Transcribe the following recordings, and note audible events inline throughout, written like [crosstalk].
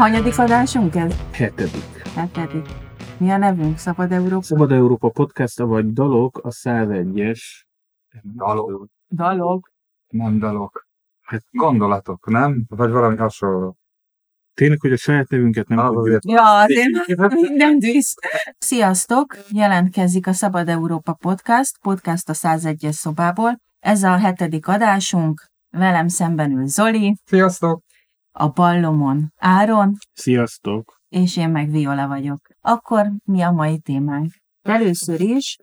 hanyadik adásunk ez? Hetedik. Hetedik. Mi a nevünk? Szabad Európa? Szabad Európa podcast, vagy Dalok, a 101-es. Dalok. Dalog. Nem dalok. Hát gondolatok, nem? Vagy valami hasonló. Tényleg, hogy a saját nevünket nem Az tudjuk. Ja, azért [laughs] minden dísz. Sziasztok! Jelentkezik a Szabad Európa Podcast, podcast a 101-es szobából. Ez a hetedik adásunk. Velem szemben ül Zoli, Sziasztok! A ballomon Áron, Sziasztok! és én meg Viola vagyok. Akkor mi a mai témánk? Először is,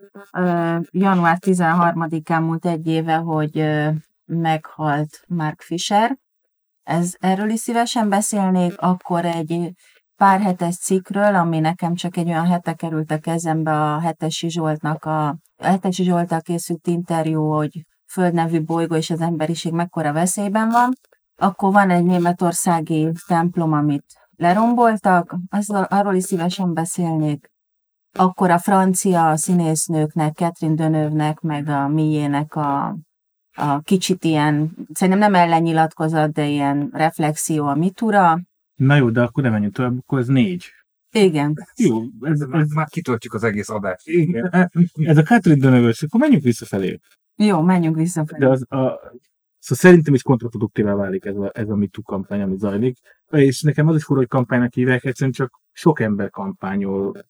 január 13-án múlt egy éve, hogy meghalt Mark Fisher. Ez, erről is szívesen beszélnék, akkor egy pár hetes cikkről, ami nekem csak egy olyan hete került a kezembe a Hetesi Zsoltnak a, a Hetesi Zsolttal készült interjú, hogy Föld nevű bolygó és az emberiség mekkora veszélyben van. Akkor van egy németországi templom, amit leromboltak, azzal, arról is szívesen beszélnék. Akkor a francia színésznőknek, Catherine Deneuve-nek, meg a Miének a, a kicsit ilyen, szerintem nem ellennyilatkozat, de ilyen reflexió a mitura. Na jó, de akkor nem menjünk tovább, akkor ez négy. Igen. Jó, ez, Ez, ez, már kitöltjük az egész adást. igen. ez a Catherine deneuve akkor menjünk visszafelé. Jó, menjünk vissza. De az, a, szóval szerintem is kontraproduktívá válik ez a, ez a MeToo kampány, ami zajlik. És nekem az is fura, hogy kampánynak hívják, egyszerűen csak sok ember kampányol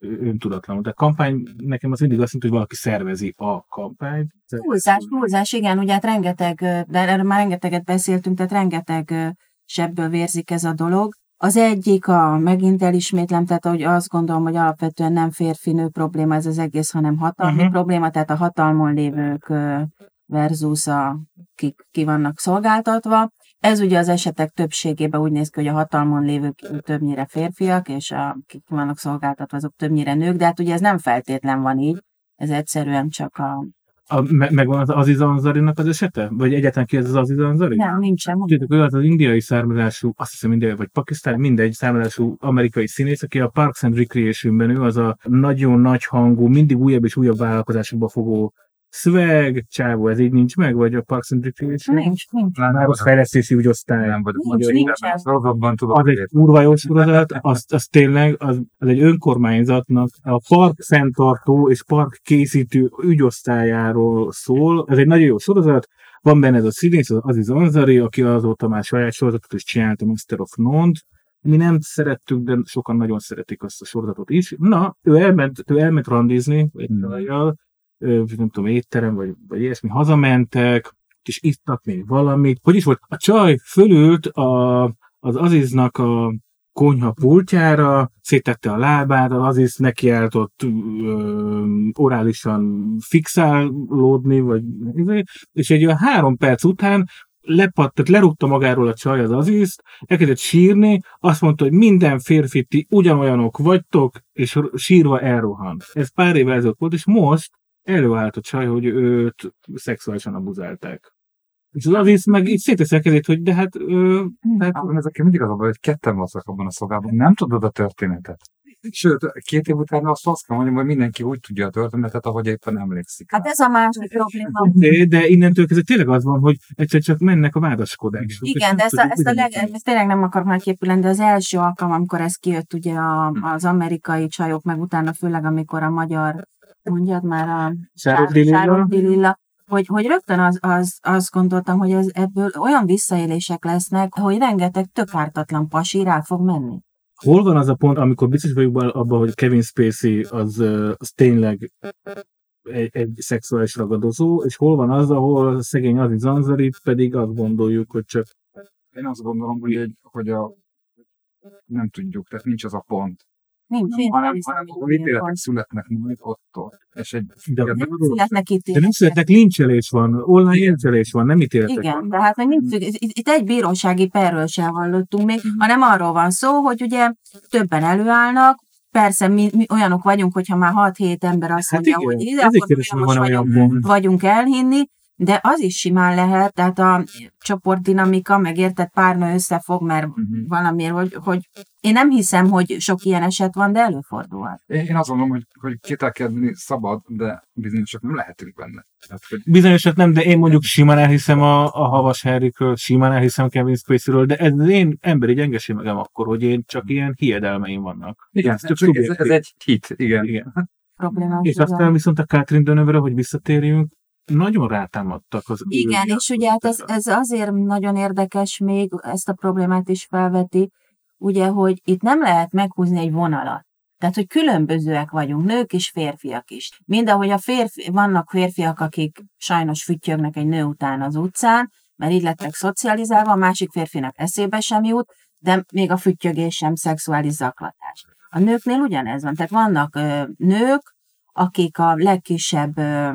öntudatlanul. De a kampány nekem az mindig azt jelenti, hogy valaki szervezi a kampányt. Túlzás, túlzás, igen, ugye hát rengeteg, de erről már rengeteget beszéltünk, tehát rengeteg sebből vérzik ez a dolog. Az egyik, a megint elismétlem, tehát hogy azt gondolom, hogy alapvetően nem férfi-nő probléma ez az egész, hanem hatalmi uh-huh. probléma, tehát a hatalmon lévők versus a, kik ki vannak szolgáltatva. Ez ugye az esetek többségében úgy néz ki, hogy a hatalmon lévők többnyire férfiak, és a, kik ki vannak szolgáltatva, azok többnyire nők, de hát ugye ez nem feltétlen van így, ez egyszerűen csak a... A, me, megvan az Aziz Ansarinak az esete? Vagy egyáltalán ki ez az Aziz Ansari? Nem, nincsen. Tudjátok, ő az az indiai származású, azt hiszem indiai vagy pakisztáni, mindegy származású amerikai színész, aki a Parks and Recreation-ben ő az a nagyon nagy hangú, mindig újabb és újabb vállalkozásokba fogó swag, csávó, ez így nincs meg, vagy a Parks and Recreation? Nincs, nincs. Már az fejlesztési úgy osztály. Nem vagyok Nincs, magyar nincs sorozatban tudok. Az egy kurva jó sorozat, az, az tényleg, az, az egy önkormányzatnak a park fenntartó és park készítő ügyosztályáról szól. Ez egy nagyon jó sorozat, van benne ez a színész, az Aziz Ansari, aki azóta már saját sorozatot is csinált, a Master of None-t. Mi nem szerettük, de sokan nagyon szeretik azt a sorozatot is. Na, ő elment, ő elment randizni egy Hmm. Nem tudom, étterem, vagy, vagy ilyesmi, hazamentek, és ittak még valamit. Hogy is volt? A csaj fölült a, az Aziznak a konyha pultjára, szétette a lábát, az Aziz nekiállt ott ö, orálisan fixálódni, vagy, és egy olyan három perc után lepadt, tehát lerúgta magáról a csaj az Azizt, elkezdett sírni, azt mondta, hogy minden férfi ti ugyanolyanok vagytok, és sírva elrohan. Ez pár évvel ezelőtt volt, és most előállt a csaj, hogy őt szexuálisan abuzálták. És az Aziz meg így széteszi a kezét, hogy de hát, ö, hát Hát, ezek mindig az a baj, hogy ketten vannak abban a szobában, nem tudod a történetet. Sőt, két év után azt, azt kell mondjam, hogy mindenki úgy tudja a történetet, ahogy éppen emlékszik. Hát ez a másik probléma. de, de innentől kezdve tényleg az van, hogy egyszer csak mennek a vádaskodások. és Igen, de ezt, a, tudjuk, ezt, a leg, ezt tényleg nem akarok már képülni, de az első alkalom, amikor ez kijött ugye a, az amerikai csajok, meg utána főleg, amikor a magyar, mondjad már a Sárodi Lilla? Hogy, hogy rögtön az, az, azt gondoltam, hogy ez, ebből olyan visszaélések lesznek, hogy rengeteg tök ártatlan pasi rá fog menni. Hol van az a pont, amikor biztos vagyok abban, hogy Kevin Spacey az, az tényleg egy, egy szexuális ragadozó, és hol van az, ahol a szegény Aziz Ansari pedig azt gondoljuk, hogy csak Én azt gondolom, hogy, egy, hogy a, nem tudjuk, tehát nincs az a pont. Nincs, nincs, Hanem, nincs, hanem ahol ítéletek születnek majd ott. És egy, De igen, Nem születnek de ítélések. nem születnek lincselés van, online lincselés van, nem ítéletek Igen, van. de hát hogy nincs, itt, itt egy bírósági perről sem hallottunk még, hanem arról van szó, hogy ugye többen előállnak, persze mi, mi olyanok vagyunk, hogyha már 6-7 ember azt Hát mondja, igen, hogy ide, akkor olyan vagyunk, pont. vagyunk elhinni, De az is simán lehet, tehát a csoportdinamika, megértett párna összefog, mert uh-huh. valamiért, hogy, hogy én nem hiszem, hogy sok ilyen eset van, de előfordulhat. Én, azt gondolom, hogy, hogy kételkedni szabad, de bizonyosak nem lehetünk benne. Tehát, hogy... Bizonyosak nem, de én mondjuk simán elhiszem a, a Havas Henrikről, simán elhiszem Kevin Spacey-ről, de ez az én emberi gyengeségem akkor, hogy én csak ilyen hiedelmeim vannak. Igen, ez, ez, ez egy hit, igen. igen. És aztán viszont a Catherine Dönövre, hogy visszatérjünk, nagyon rátámadtak az Igen, és ugye hát ez, ez azért nagyon érdekes még, ezt a problémát is felveti, ugye, hogy itt nem lehet meghúzni egy vonalat. Tehát, hogy különbözőek vagyunk, nők és férfiak is. Mind ahogy a férfi, vannak férfiak, akik sajnos füttyögnek egy nő után az utcán, mert így lettek szocializálva, a másik férfinak eszébe sem jut, de még a füttyögés sem szexuális zaklatás. A nőknél ugyanez van. Tehát vannak ö, nők, akik a legkisebb ö,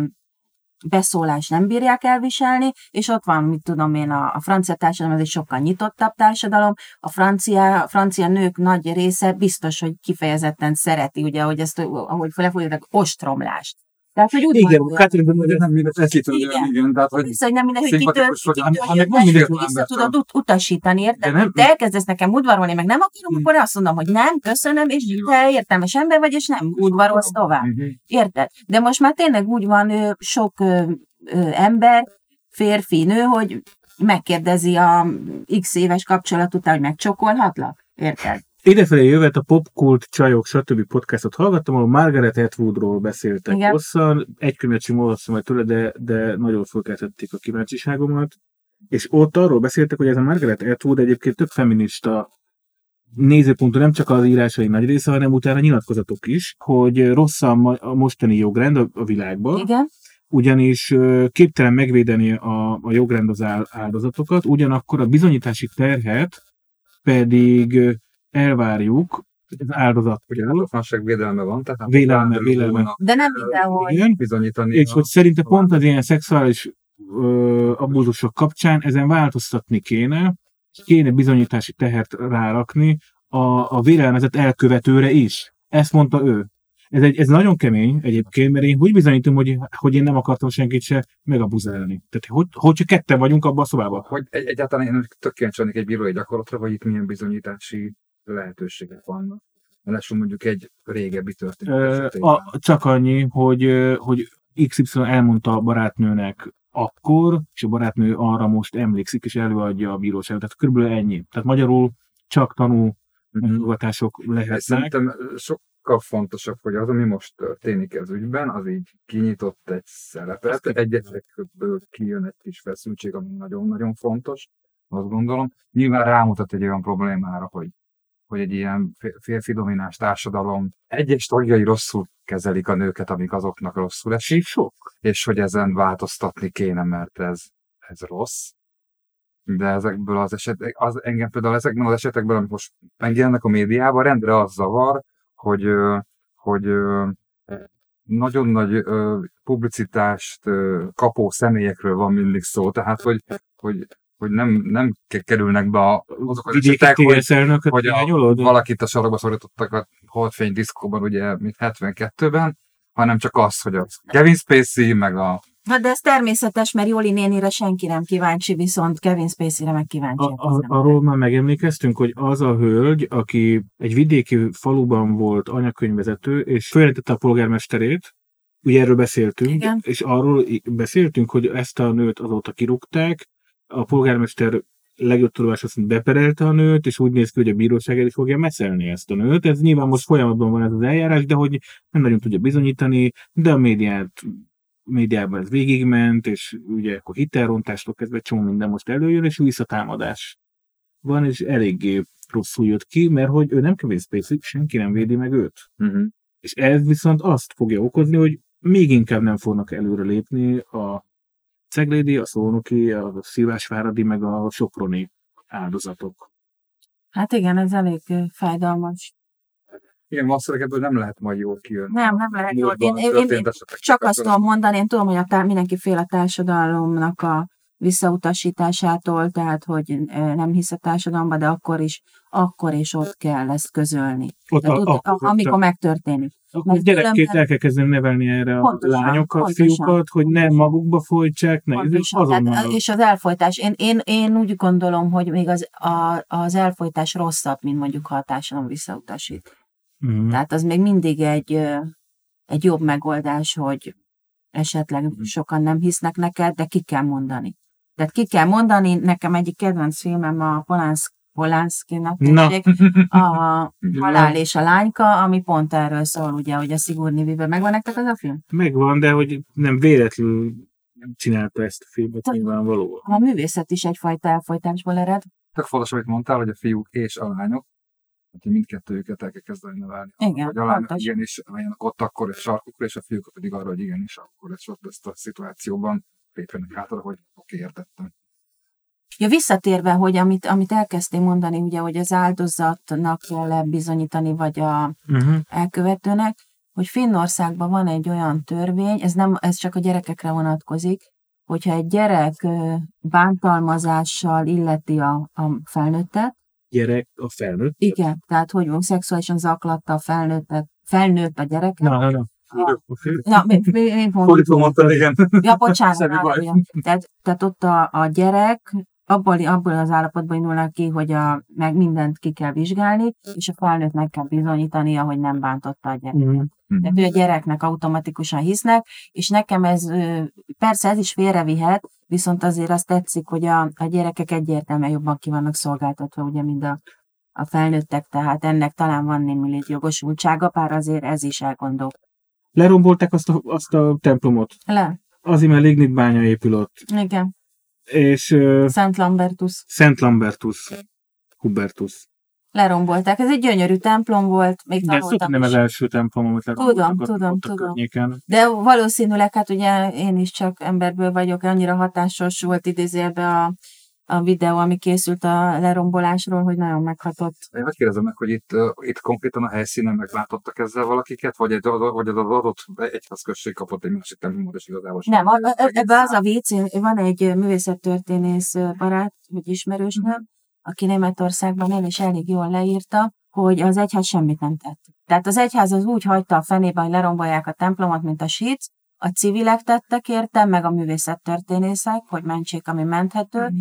beszólást nem bírják elviselni, és ott van, mit tudom én, a, a francia társadalom, ez egy sokkal nyitottabb társadalom, a francia, a francia nők nagy része biztos, hogy kifejezetten szereti, ugye, hogy ezt, ahogy lefordítottak, ostromlást. Tehát, hogy úgy igen, Catherine Deneuve nem mindegy, ezt kitől, igen. igen. Tehát, hogy Viszont nem mindegy, hogy kitől, kitől vissza tudod ut- utasítani, érted? Nem, te elkezdesz nekem udvarolni, meg nem akarom, hmm. akkor azt mondom, hogy nem, köszönöm, és te értelmes ember vagy, és nem udvarolsz tovább. Hmm. Érted? De most már tényleg úgy van sok ember, férfi, nő, hogy megkérdezi a x éves kapcsolat után, hogy megcsokolhatlak. Érted? Idefelé jövet a Popkult Csajok, stb. podcastot hallgattam, ahol Margaret Atwoodról beszéltek Igen. hosszan. Egy könyvet sem olvastam majd tőle, de, de nagyon fölkeltették a kíváncsiságomat. És ott arról beszéltek, hogy ez a Margaret Atwood egyébként több feminista nézőpontú nem csak az írásai nagy része, hanem utána nyilatkozatok is, hogy rossz a mostani jogrend a, a világban. Igen ugyanis képtelen megvédeni a, a jogrend az áldozatokat, ugyanakkor a bizonyítási terhet pedig elvárjuk az áldozat. Ugye áldozatlanság védelme van, tehát vélelme, vélelme. De nem mindenhol. Igen, bizonyítani. És a, hogy szerinte pont az ilyen szexuális ö, abúzusok kapcsán ezen változtatni kéne, kéne bizonyítási tehert rárakni a, a vélelmezett elkövetőre is. Ezt mondta ő. Ez, egy, ez nagyon kemény egyébként, mert én úgy bizonyítom, hogy, hogy én nem akartam senkit se megabuzálni. Tehát hogy, hogy csak ketten vagyunk abban a szobában. Hogy egy, egyáltalán én tök kíváncsi egy bírói gyakorlatra, vagy itt milyen bizonyítási lehetőségek vannak. Lássunk mondjuk egy régebbi történet. A, csak annyi, hogy, hogy XY elmondta a barátnőnek akkor, és a barátnő arra most emlékszik, és előadja a bíróságot. Tehát körülbelül ennyi. Tehát magyarul csak tanú mutogatások mhm. lehetnek. Szerintem sokkal fontosabb, hogy az, ami most történik ez ügyben, az így kinyitott egy szerepet, egyesekből kijön egy kis feszültség, ami nagyon-nagyon fontos, azt gondolom. Nyilván rámutat egy olyan problémára, hogy hogy egy ilyen férfi domináns társadalom egyes tagjai rosszul kezelik a nőket, amik azoknak rosszul esik, sok. és hogy ezen változtatni kéne, mert ez, ez rossz. De ezekből az esetek, az engem például ezekben az esetekben, amik most megjelennek a médiában, rendre az zavar, hogy, hogy nagyon nagy publicitást kapó személyekről van mindig szó, tehát hogy, hogy hogy nem, nem kerülnek be a, azok az esetek, hogy, hogy a, valakit a sorokba szorítottak a Holdfény diszkóban, ugye, mint 72-ben, hanem csak az, hogy a Kevin Spacey, meg a Hát de ez természetes, mert Joli nénire senki nem kíváncsi, viszont Kevin Spacey-re meg kíváncsi. A, a, arról már megemlékeztünk, hogy az a hölgy, aki egy vidéki faluban volt anyakönyvezető, és följelentette a polgármesterét, ugye erről beszéltünk, Igen. és arról beszéltünk, hogy ezt a nőt azóta kirúgták, a polgármester legjobb tudomása szerint beperelte a nőt, és úgy néz ki, hogy a bíróság el is fogja meszelni ezt a nőt. Ez nyilván most folyamatban van ez az eljárás, de hogy nem nagyon tudja bizonyítani, de a médiát médiában ez végigment, és ugye akkor hitelrontástól kezdve csomó minden most előjön, és visszatámadás van, és eléggé rosszul jött ki, mert hogy ő nem kevés Spacey, senki nem védi meg őt. Uh-huh. És ez viszont azt fogja okozni, hogy még inkább nem fognak előre lépni a Ceglédi, a Szónoki, a Szilvásváradi, meg a Soproni áldozatok. Hát igen, ez elég fájdalmas. Igen, valószínűleg ebből nem lehet majd jól kijönni. Nem, nem lehet jól. Én, én, én, én csak azt tudom mondani, én tudom, hogy a tár, mindenki fél a társadalomnak a visszautasításától, tehát hogy nem hisz a társadalomba, de akkor is akkor és ott kell ezt közölni. Ott, Tehát, a, ott, akkor, a, amikor megtörténik. akkor mert gyerekként különben- el kell kezdeni nevelni erre a Pontosan, lányokat, pontosan, fiúkat, hogy ne pontosan. magukba folytsák, ne, azonnal. Tehát, és az elfolytás, én, én, én úgy gondolom, hogy még az, a, az elfolytás rosszabb, mint mondjuk ha a társadalom visszautasít. Mhm. Tehát az még mindig egy, egy jobb megoldás, hogy esetleg Mhm. sokan nem hisznek neked, de ki kell mondani. Tehát ki kell mondani, nekem egyik kedvenc filmem a Polánsz, Polánszkinak a [laughs] Halál és a lányka, ami pont erről szól, ugye, hogy a Sigourney Weaver. Megvan nektek az a film? Megvan, de hogy nem véletlenül csinálta ezt a filmet Te- nyilvánvalóan. A művészet is egyfajta elfolytásból ered. Tök fontos, amit mondtál, hogy a fiúk és a lányok, hogy mindkettőjüket el kell kezdeni nevelni. Igen, hogy a lányok fontos. igenis álljanak ott akkor egy sarkukra, és a fiúk pedig arra, hogy igenis akkor és ott ezt a szituációban lépjenek hátra, hogy oké, értettem. Ja, visszatérve, hogy amit, amit elkezdtél mondani, ugye, hogy az áldozatnak kell bizonyítani, vagy a Uh-huh. elkövetőnek, hogy Finnországban van egy olyan törvény, ez, nem, ez csak a gyerekekre vonatkozik, hogyha egy gyerek bántalmazással illeti a, a felnőttet, Gyerek a felnőtt. igen, tehát hogy szexuálisan zaklatta a felnőttet, felnőtt a gyereket. Na, na, na. A-. Na, mi, mi, mi mondtad, igen. Ja, bocsánat. Baj. ilyen. Tehát, tehát ott a, a gyerek abból, abból az állapotból indulnak ki, hogy a, meg mindent ki kell vizsgálni, és a felnőttnek kell bizonyítania, hogy nem bántotta a gyerek. Mhm. Tehát ő a gyereknek automatikusan hisznek, és nekem ez, persze ez is félrevihet, viszont azért azt tetszik, hogy a, a gyerekek egyértelműen jobban ki vannak szolgáltatva, ugye, mint a, a felnőttek, tehát ennek talán van némi jogosultsága, bár azért ez is elgondol. Lerombolták azt a, azt a templomot. Le, Azért, mert lignit bánya épül ott. igen, És uh, Szent Lambertus. Szent Lambertus. Hubertus. Lerombolták. Ez egy gyönyörű templom volt, még De ez nem az első templom, amit leromboltak Tudom, tudom, ott tudom. környéken. De valószínűleg, hát ugye én is csak emberből vagyok, annyira hatásos volt idézőjelben a, a videó, ami készült a lerombolásról, hogy nagyon meghatott. Én kérdezem meg, hogy itt, itt konkrétan a helyszínen meglátottak ezzel valakiket, vagy, egy, vagy az adott egyházközség kapott egy másik templomot, és igazából sem- Nem, ebbe az a vicc, van egy művészettörténész barát, vagy ismerősnöm, aki Németországban él, és elég jól leírta, hogy az egyház semmit nem tett. Tehát az egyház az úgy hagyta a fenébe, hogy lerombolják a templomot, mint a síc, a civilek tettek érte, meg a művészettörténészek, hogy mentsék, ami menthető. Mhm.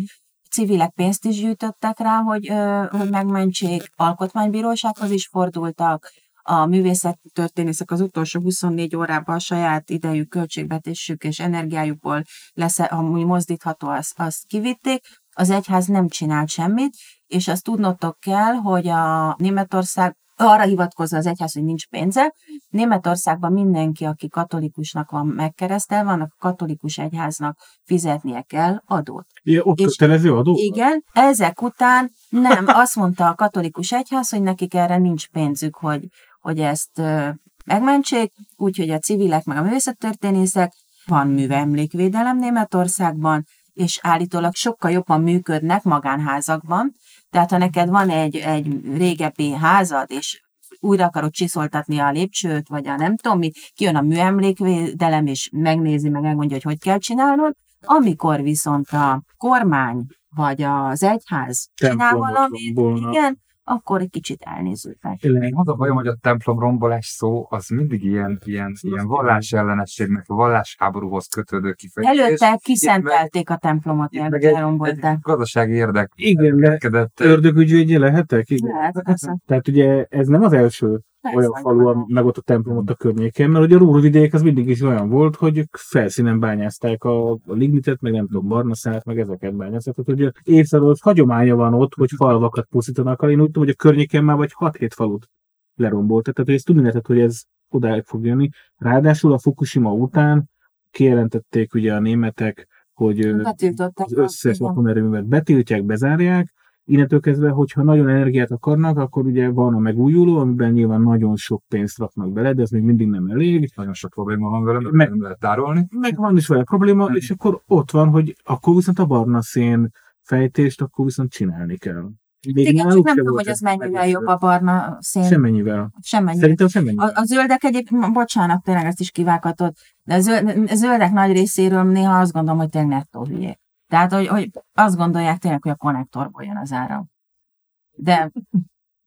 Civilek pénzt is gyűjtöttek rá, hogy, ö, hogy megmentsék, alkotmánybírósághoz is fordultak, a művészettörténészek az utolsó 24 órában a saját idejük, költségvetésük és energiájukból lesz, ami mozdítható, azt, azt kivitték. Az egyház nem csinált semmit, és azt tudnotok kell, hogy a Németország arra hivatkozza az egyház, hogy nincs pénze. Németországban mindenki, aki katolikusnak van megkeresztelve, annak a katolikus egyháznak fizetnie kell adót. Ja, ott És- kötelező adó? Igen, ezek után nem, [laughs] azt mondta a katolikus egyház, hogy nekik erre nincs pénzük, hogy, hogy ezt ö, megmentsék, úgyhogy a civilek meg a művészettörténészek, van művemlékvédelem Németországban, és állítólag sokkal jobban működnek magánházakban, tehát ha neked van egy, egy régebbi házad, és újra akarod csiszoltatni a lépcsőt, vagy a nem tudom mi, kijön a műemlékvédelem, és megnézi, meg megmondja, hogy hogy kell csinálnod, amikor viszont a kormány, vagy az egyház csinál valamit, igen, akkor egy kicsit elnézőtek. Én az a bajom, hogy a templom rombolás szó az mindig ilyen, ilyen, ilyen vallásellenességnek, vallásháborúhoz kötődő kifejezés. Előtte kiszentelték a templomot, meg egy, egy elrombolták. gazdasági érdek. Igen, de ördögügyvédje lehetek? Igen. Lehet, persze. Tehát ugye ez nem az első Persze, olyan falu, ami- meg ott a templom ott a környéken, mert ugye a Rúrvidék az mindig is olyan volt, hogy ők felszínen bányázták a, a lignitet, meg nem tudom, barna szállat, meg ezeket bányázták. Tehát ugye évszázados hagyománya van ott, hogy falvakat pusztítanak el. Én úgy tudom, hogy a környéken már vagy 6-7 falut leromboltak. Tehát hogy ezt tudni lehetett, hogy ez odáig fog jönni. Ráadásul a Fukushima után kijelentették ugye a németek, hogy az összes atomerőművet betiltják, bezárják, innentől kezdve, hogyha nagyon energiát akarnak, akkor ugye van a megújuló, amiben nyilván nagyon sok pénzt raknak bele, de ez még mindig nem elég. Nagyon sok probléma van vele, Meg- nem lehet tárolni. Meg van is vele probléma, Mhm. és akkor ott van, hogy akkor viszont a barna szén fejtést akkor viszont csinálni kell. Még Igen, csak nem tudom, hogy ez ez mennyivel jobb a barna szén. Semmennyivel. Semmennyivel. Szerintem semmennyivel. A, a zöldek egyébként, bocsánat, tényleg ezt is kivághatod, de a zöld, a zöldek nagy részéről néha azt gondolom, hogy tényleg nettó hülyék. Tehát, hogy, hogy azt gondolják tényleg, hogy a konnektorból jön az áram. De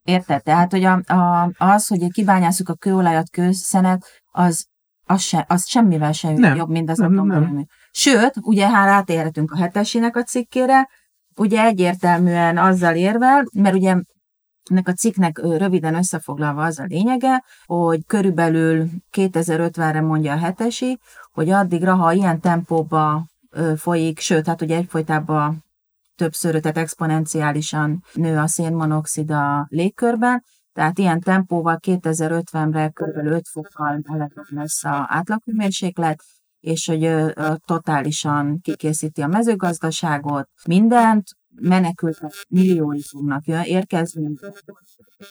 érted? Tehát, hogy a, a, az, hogy kibányászuk a kőolajat, kőszenet, az, az, se, az semmivel sem Nem. jobb, mint az Nem, atomerőmű. Sőt, ugye hát átérhetünk a hetesének a cikkére, ugye egyértelműen azzal érvel, mert ugye ennek a cikknek röviden összefoglalva az a lényege, hogy körülbelül 2050-re mondja a hetesi, hogy addigra, ha ilyen tempóba folyik, sőt, hát ugye egyfolytában többször, tehát exponenciálisan nő a szénmonoxid a légkörben, tehát ilyen tempóval 2050-re kb. 5 fokkal alacsony lesz a átlaghőmérséklet, és hogy ö, ö, totálisan kikészíti a mezőgazdaságot, mindent, menekültek milliói fognak érkezni,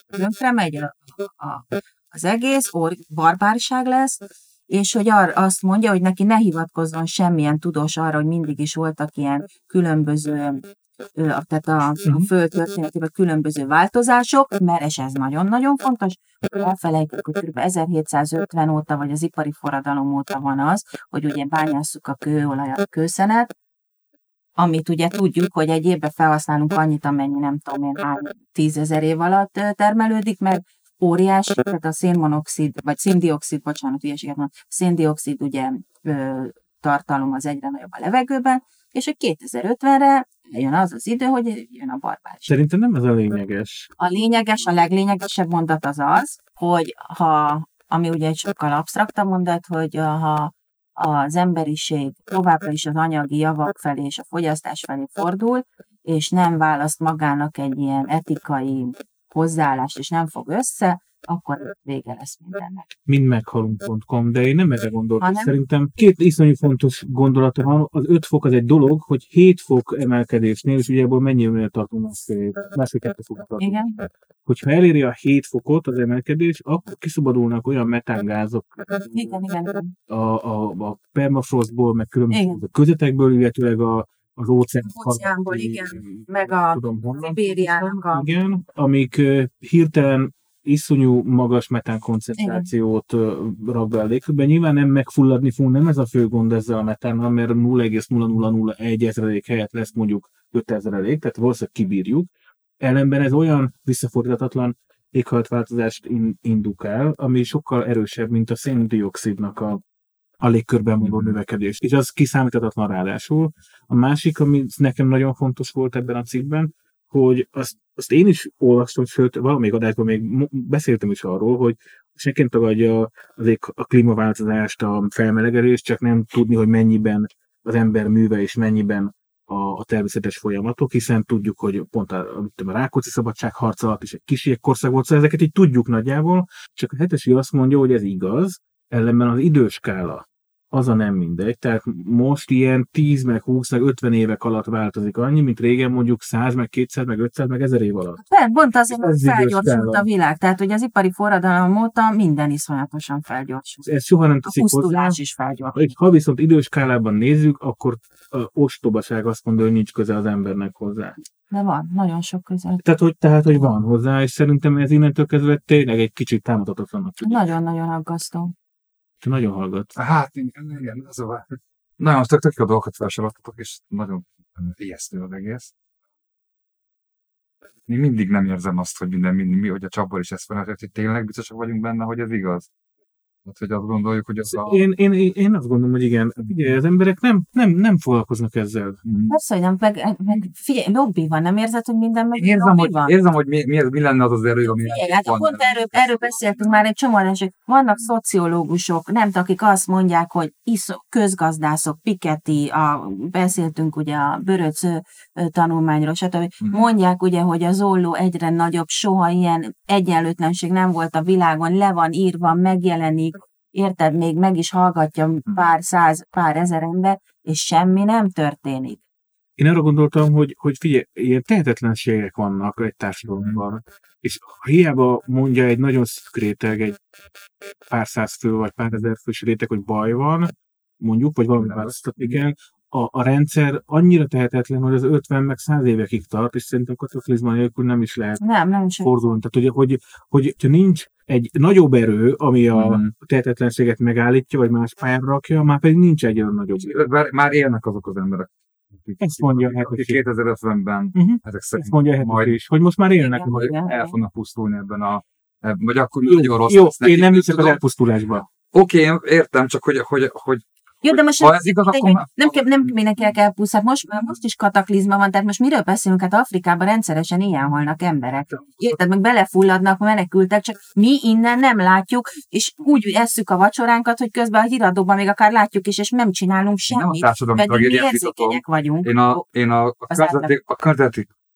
tönkre megy a, a, az egész, or, barbárság lesz, és hogy ar, azt mondja, hogy neki ne hivatkozzon semmilyen tudós arra, hogy mindig is voltak ilyen különböző, a- tehát a, a föld történetében különböző változások, mert és ez nagyon-nagyon fontos, hogy elfelejtjük, hogy kb. 1750 óta, vagy az ipari forradalom óta van az, hogy ugye bányásszuk a kőolajat, kőszenet, amit ugye tudjuk, hogy egy évben felhasználunk annyit, amennyi nem tudom én, hány tízezer év alatt termelődik, mert óriási, tehát a szénmonoxid, vagy széndiokszid, bocsánat, hülyeséget mondom, széndiokszid ugye ö, tartalom az egyre nagyobb a levegőben, és hogy 2050-re jön az az idő, hogy jön a barbárság. Szerintem nem ez a lényeges. A lényeges, a leglényegesebb mondat az az, hogy ha, ami ugye egy sokkal absztraktabb mondat, hogy a- ha az emberiség továbbra is az anyagi javak felé és a fogyasztás felé fordul, és nem választ magának egy ilyen etikai hozzáállást, és nem fog össze, akkor vége lesz mindennek. mindmeghalunk.com, de én nem erre gondoltam. Hanem? Szerintem két iszonyú fontos gondolata van. Az 5 fok az egy dolog, hogy 7 fok emelkedésnél, és ugye ebből mennyi tartunk másfél, másfél kettő tartunk. Igen? Hogyha eléri a 7 fokot az emelkedés, akkor kiszabadulnak olyan metángázok Igen, igen, igen. a, a, a permafrostból, meg különböző Igen. közetekből, illetőleg a, az óceán. Óceánból, igen. Meg a tudom honnan. A... Igen, amik hirtelen iszonyú magas metán koncentrációt rak be a légkörbe. Nyilván nem megfulladni fog, nem ez a fő gond ezzel a metánnal, mert 0,0001 ezrelék helyett lesz mondjuk 5 ezrelék, tehát valószínűleg kibírjuk. Ellenben ez olyan visszafordíthatatlan éghajlatváltozást in, indukál, ami sokkal erősebb, mint a széndiokszidnak a, a légkörben való növekedés. És az kiszámíthatatlan ráadásul. A másik, ami nekem nagyon fontos volt ebben a cikkben, hogy azt, azt én is olvastam, sőt, valamelyik adásban még beszéltem is arról, hogy senki tagadja az a klímaváltozást, a felmelegedést, csak nem tudni, hogy mennyiben az ember műve és mennyiben a, a természetes folyamatok, hiszen tudjuk, hogy pont a, a, Rákóczi szabadságharc alatt is egy kis jégkorszak volt, szóval ezeket így tudjuk nagyjából, csak a hetesi azt mondja, hogy ez igaz, ellenben az időskála az a nem mindegy. Tehát most ilyen 10, meg 20, meg 50 évek alatt változik annyi, mint régen mondjuk 100, meg 200, meg 500, meg 1000 év alatt. Pont, pont azért, idős felgyorsult a világ. Tehát, hogy az ipari forradalom óta minden iszonyatosan felgyorsult. Ez soha nem A teszik hozzá. pusztulás is felgyorsult. Hogy Ha viszont időskálában nézzük, akkor a ostobaság azt mondja, hogy nincs köze az embernek hozzá. De van, nagyon sok közel. Tehát, hogy, tehát, hogy van hozzá, és szerintem ez innentől kezdve tényleg egy kicsit támadhatatlannak tűnik. Nagyon-nagyon aggasztó. Te nagyon hallgat. Hát igen, igen az a... Nagyon tök, tök jó dolgokat felsoroltatok, és nagyon ijesztő az egész. Még mindig nem érzem azt, hogy minden, minden mi, hogy a csapból is ezt van, hogy tényleg biztosak vagyunk benne, hogy ez igaz. Hát, hogy azt gondoljuk, hogy az a... Én, én, én, azt gondolom, hogy igen, figyelj, az emberek nem, nem, nem foglalkoznak ezzel. Mm. Persze, hogy nem, meg, meg figyelj, lobby van, nem érzed, hogy minden meg Érzem, lobby hogy, van? érzem, hogy mi, mi, ez- mi lenne az az erő, ami Figyelj, hát pont erről, erről beszéltünk már egy csomó hogy vannak szociológusok, nem akik azt mondják, hogy iszó, közgazdászok, Piketty, a, beszéltünk ugye a Böröc tanulmányról, stb. Mhm. Mondják ugye, hogy az olló egyre nagyobb, soha ilyen egyenlőtlenség nem volt a világon, le van írva, megjelenik, érted, még meg is hallgatja pár száz, pár ezer ember, és semmi nem történik. Én arra gondoltam, hogy, hogy figyelj, ilyen tehetetlenségek vannak egy társadalomban, és hiába mondja egy nagyon szűk réteg, egy pár száz fő vagy pár ezer fős réteg, hogy baj van, mondjuk, vagy valami változtatni kell, a, a rendszer annyira tehetetlen, hogy az 50 meg 100 évekig tart, és szerintem kataklizma nélkül nem is lehet Nem, nem is. fordulni. Tehát, hogy, hogy, hogy, hogy nincs egy nagyobb erő, ami a Mhm. tehetetlenséget megállítja, vagy más pályára rakja, már pedig nincs egy olyan nagyobb erő. Már, már élnek azok az emberek. Ezt mondja a akik hetes. 2050-ben Uh-huh. ezek Ezt szerint mondja a majd, is, hogy most már élnek. Igen. majd Igen, el fognak pusztulni ebben a vagy akkor Jó, nagyon rossz jó lesz én nem hiszek az elpusztulásba. Oké, én értem, csak hogy, hogy, hogy Jó, de most ha ez igaz, akkor nem, kell, nem mindenkinek elpusztál. Hát most már most is kataklizma van, tehát most miről beszélünk? Hát Afrikában rendszeresen ilyen halnak emberek. Érted, meg belefulladnak menekültek, csak mi innen nem látjuk, és úgy esszük a vacsoránkat, hogy közben a híradóban még akár látjuk is, és nem csinálunk én nem a semmit. Pedig mi érzékenyek vagyunk. Én a, én a, a,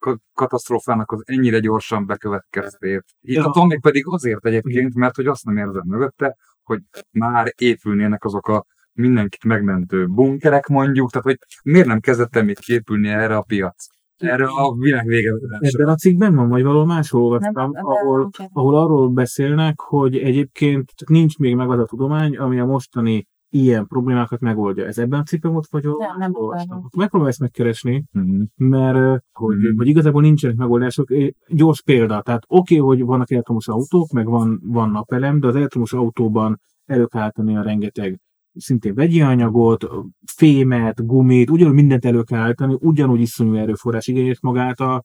ka- katasztrófának az ennyire gyorsan bekövetkeztét. Ja. még pedig azért egyébként, mert hogy azt nem érzem mögötte, hogy már épülnének azok a mindenkit megmentő bunkerek mondjuk, tehát hogy miért nem kezdett el még képülni erre a piac? Erre a világ vége. Ebben a cikkben van, vagy valahol máshol olvastam, ahol, ahol arról beszélnek, hogy egyébként nincs még meg az a tudomány, ami a mostani ilyen problémákat megoldja. Ez ebben a cikkben volt, vagy Nem, nem olvastam? Megpróbálom ezt megkeresni, Mhm. mert hogy, Mhm. hogy igazából nincsenek megoldások. Gyors példa, tehát oké, okay, hogy vannak elektromos autók, meg van, van napelem, de az elektromos autóban elő kell állítani a rengeteg szintén vegyi anyagot, fémet, gumit, ugyanúgy mindent elő kell állítani, ugyanúgy iszonyú erőforrás igényes magát a,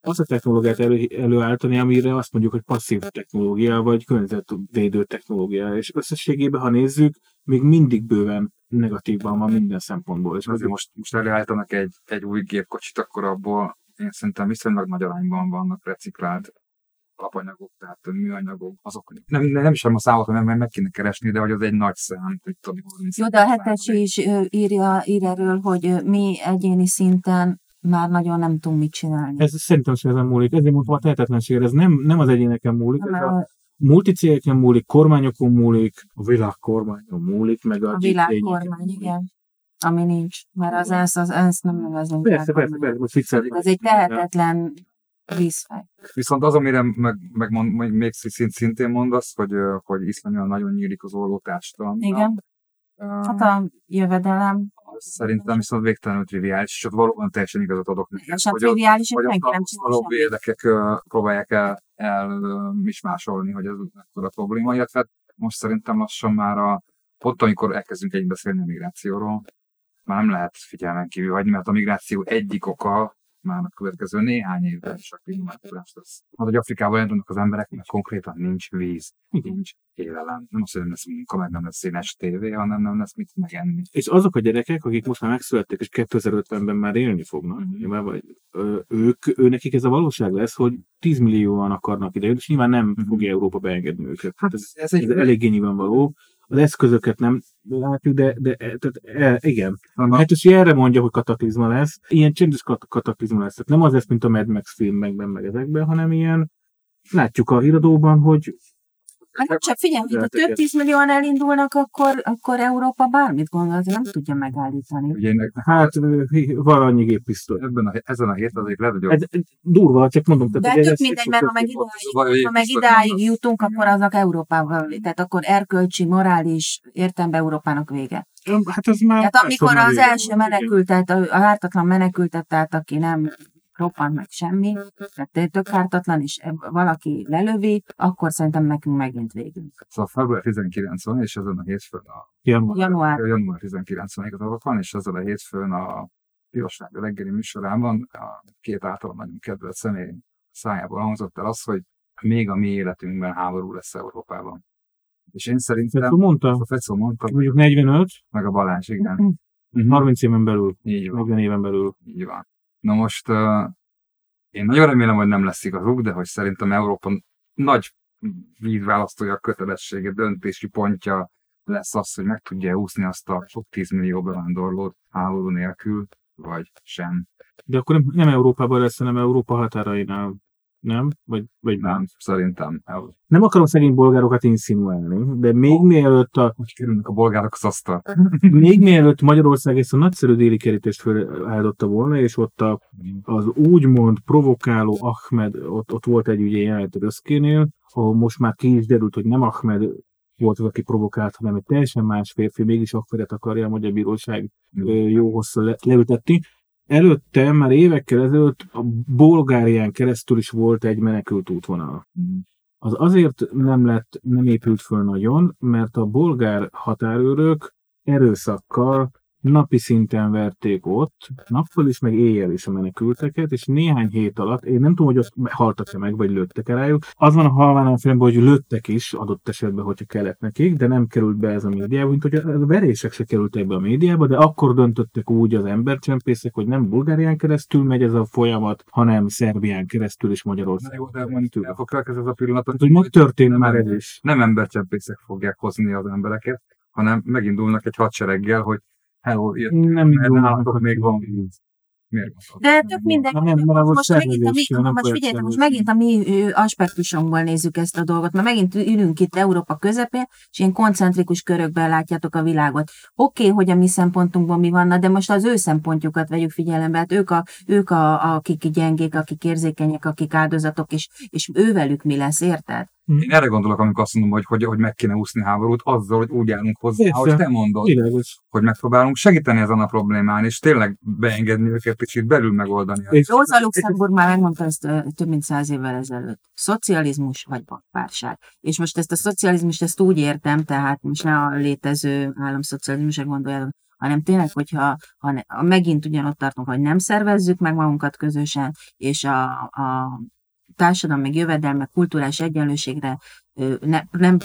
azt a technológiát elő, előállítani, amire azt mondjuk, hogy passzív technológia, vagy környezetvédő technológia. És összességében, ha nézzük, még mindig bőven negatívban van minden szempontból. És azért most, most előállítanak egy, egy új gépkocsit, akkor abból én szerintem viszonylag nagy arányban vannak reciklált alapanyagok, tehát műanyagok, azok nem, nem is a számot, mert meg, kéne keresni, de hogy az egy nagy szám, hogy tudom, 30 Jó, de a hetes is írja, ír erről, hogy mi egyéni szinten már nagyon nem tudunk mit csinálni. Ez szerintem sem ezen múlik. Ezért mondtam a tehetetlenségre. Ez nem, nem az egyéneken múlik, Nem, ez a a, multicégeken múlik, kormányokon múlik, a világ kormányon múlik, meg a, a G7 világkormány, igen. Ami nincs. Mert az ENSZ, az ENSZ nem nevezünk Persze, persze, persze, most viccelek. Ez egy tehetetlen vízfej. Viszont az, amire meg, meg mond, még még szint, szintén mondasz, hogy, hogy iszonyúan nagyon nyílik az olló társadalom. Igen. Hát a jövedelem, Szerintem viszont végtelenül triviális, és ott valóban teljesen igazat adok neked, és a hogy a, triviális, hogy a senki nem csinál tapasztalóbb semmit. érdekek ö, próbálják el, el ö, mismásolni, hogy ez ekkora probléma, illetve hát most szerintem lassan már a, ott, amikor elkezdünk egy beszélni a migrációról, már nem lehet figyelmen kívül hagyni, mert a migráció egyik oka már a következő néhány évben is a klímaváltozás lesz. Az, hogy Afrikában elindulnak az emberek, mert konkrétan nincs víz, nincs élelem. Nem azt, hogy nem lesz munka, meg nem lesz színes tévé, hanem nem lesz mit megenni. És azok a gyerekek, akik most már megszülettek, és 2050-ben már élni fognak, Mhm. nyilván, vagy, ö, ők, ő nekik ez a valóság lesz, hogy 10 millióan akarnak ide, és nyilván nem Mhm. fogja Európa beengedni őket. Hát ez, Ez ez eléggé nyilvánvaló. Az eszközöket nem látjuk, de, de tehát, e, igen. A hetesi erre mondja, hogy kataklizma lesz. Ilyen csendes kat- kataklizma lesz. Tehát nem az lesz, mint a Mad Max filmekben, meg ezekben, hanem ilyen látjuk a híradóban, hogy Hát csak figyelj, hogy több tízmillióan elindulnak, akkor, akkor Európa bármit gondol, az nem tudja megállítani. Ugye hát van annyi géppisztoly. ebben a, ezen a héten azért lehet, hogy Ez, durva, csak mondom. De ugye tök mindegy, mert ha meg idáig, ha meg idáig jutunk, akkor azok Európával, tehát akkor erkölcsi, morális értelemben Európának vége. Hát ez már... Tehát amikor az első menekültet, a a ártatlan menekültet, tehát aki nem roppant meg semmi, tehát tök ártatlan, és valaki lelövi, akkor szerintem nekünk megint végünk. Szóval február 19 van, és ezen a hétfőn a Január. Január. január 19-ig az van, és ezzel a hétfőn a Pirosság reggeli műsorában a két által nagyon kedvelt személy szájából hangzott el az, hogy még a mi életünkben háború lesz Európában. És én szerintem, Fecó mondta, a Fecó mondta, mondjuk 45, meg a Balázs, igen. Mhm. Mhm. 30 éven belül, Így van. 40 éven belül. Így van. Na most uh, én nagyon remélem, hogy nem lesz igazuk, de hogy szerintem Európa nagy vízválasztója kötelessége, döntési pontja lesz az, hogy meg tudja úszni azt a sok tízmillió bevándorlót háború nélkül, vagy sem. De akkor nem, nem Európában lesz, hanem Európa határainál. Nem? Vagy, vagy nem. Nem, szerintem. el- Nem akarom szegény bolgárokat insinuálni, de még mielőtt a Hogy kerülnek a bolgárok az asztal. [laughs] még mielőtt Magyarország ezt a nagyszerű déli kerítést feláldotta volna, és ott a, az úgymond provokáló Ahmed, ott, ott volt egy ugye jelenet Röszkénél, ahol most már ki is derült, hogy nem Ahmed volt az, aki provokált, hanem egy teljesen más férfi, mégis Ahmedet akarja a Magyar Bíróság ö, jó hosszú le, leültetni. Előtte, már évekkel ezelőtt a Bulgárián keresztül is volt egy menekült útvonal. Mhm. Az azért nem lett, nem épült föl nagyon, mert a bolgár határőrök erőszakkal napi szinten verték ott, nappal is, meg éjjel is a menekülteket, és néhány hét alatt, én nem tudom, hogy ott haltak-e meg, vagy lőttek el rájuk. Az van a halván a filmben, hogy lőttek is adott esetben, hogyha kellett nekik, de nem került be ez a médiába, mint hogy a verések se kerültek be a médiába, de akkor döntöttek úgy az embercsempészek, hogy nem Bulgárián keresztül megy ez a folyamat, hanem Szerbián keresztül és Magyarországon. Jó, de mondjuk ez a pillanat, hogy meg történt már ez is. Nem embercsempészek fogják hozni az embereket, hanem megindulnak egy hadsereggel, hogy hello, jöttünk, Nem mert nálatok még van víz. De tök mindegy. Na nem, mert most, megint a mi, nem most figyeljetek, most megint a mi aspektusunkból nézzük ezt a dolgot, mert megint ülünk itt Európa közepén, és ilyen koncentrikus körökben látjátok a világot. Oké, okay, hogy a mi szempontunkból mi vanna, de most az ő szempontjukat vegyük figyelembe, hát ők, a, ők a, akik gyengék, akik érzékenyek, akik áldozatok, és, és ővelük mi lesz, érted? Én erre gondolok, amikor azt mondom, hogy, hogy, hogy meg kéne úszni háborút, azzal, hogy úgy állunk hozzá, Persze. ahogy te mondod, Világos. hogy megpróbálunk segíteni ezen a problémán, és tényleg beengedni őket, kicsit belül megoldani. És- Rosa Luxemburg már megmondta ezt több mint száz évvel ezelőtt. Szocializmus vagy barbárság. És most ezt a szocializmust ezt úgy értem, tehát most ne a létező államszocializmusra gondoljál, hanem tényleg, hogyha ha ne, ha megint ugyanott tartunk, hogy nem szervezzük meg magunkat közösen, és a, a társadalmi jövedelmek, kulturális egyenlőségre ne, nem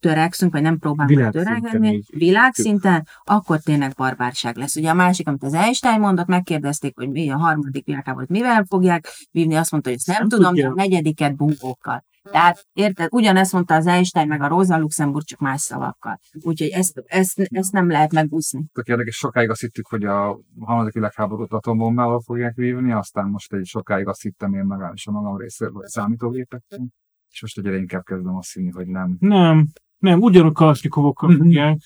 törekszünk, vagy nem próbálunk Világszinten törekedni, világszinten, akkor tényleg barbárság lesz. Ugye a másik, amit az Einstein mondott, megkérdezték, hogy mi a harmadik világháborút mivel fogják vívni, azt mondta, hogy ezt nem, Nem tudom, tudja. de a negyediket bunkókkal. Tehát érted, ugyanezt mondta az Einstein meg a Rosa Luxemburg, csak más szavakkal. Úgyhogy ezt, ezt, ezt nem lehet megúszni. Tök érdekes, sokáig azt hittük, hogy a harmadik világháborút atombombával fogják vívni, aztán most egy sokáig azt hittem én legalábbis a magam részéről, hogy számítógépekkel, és most egyre inkább kezdem azt hinni, hogy nem. Nem, nem, ugyanúgy kalasnikovokkal Mhm. fogják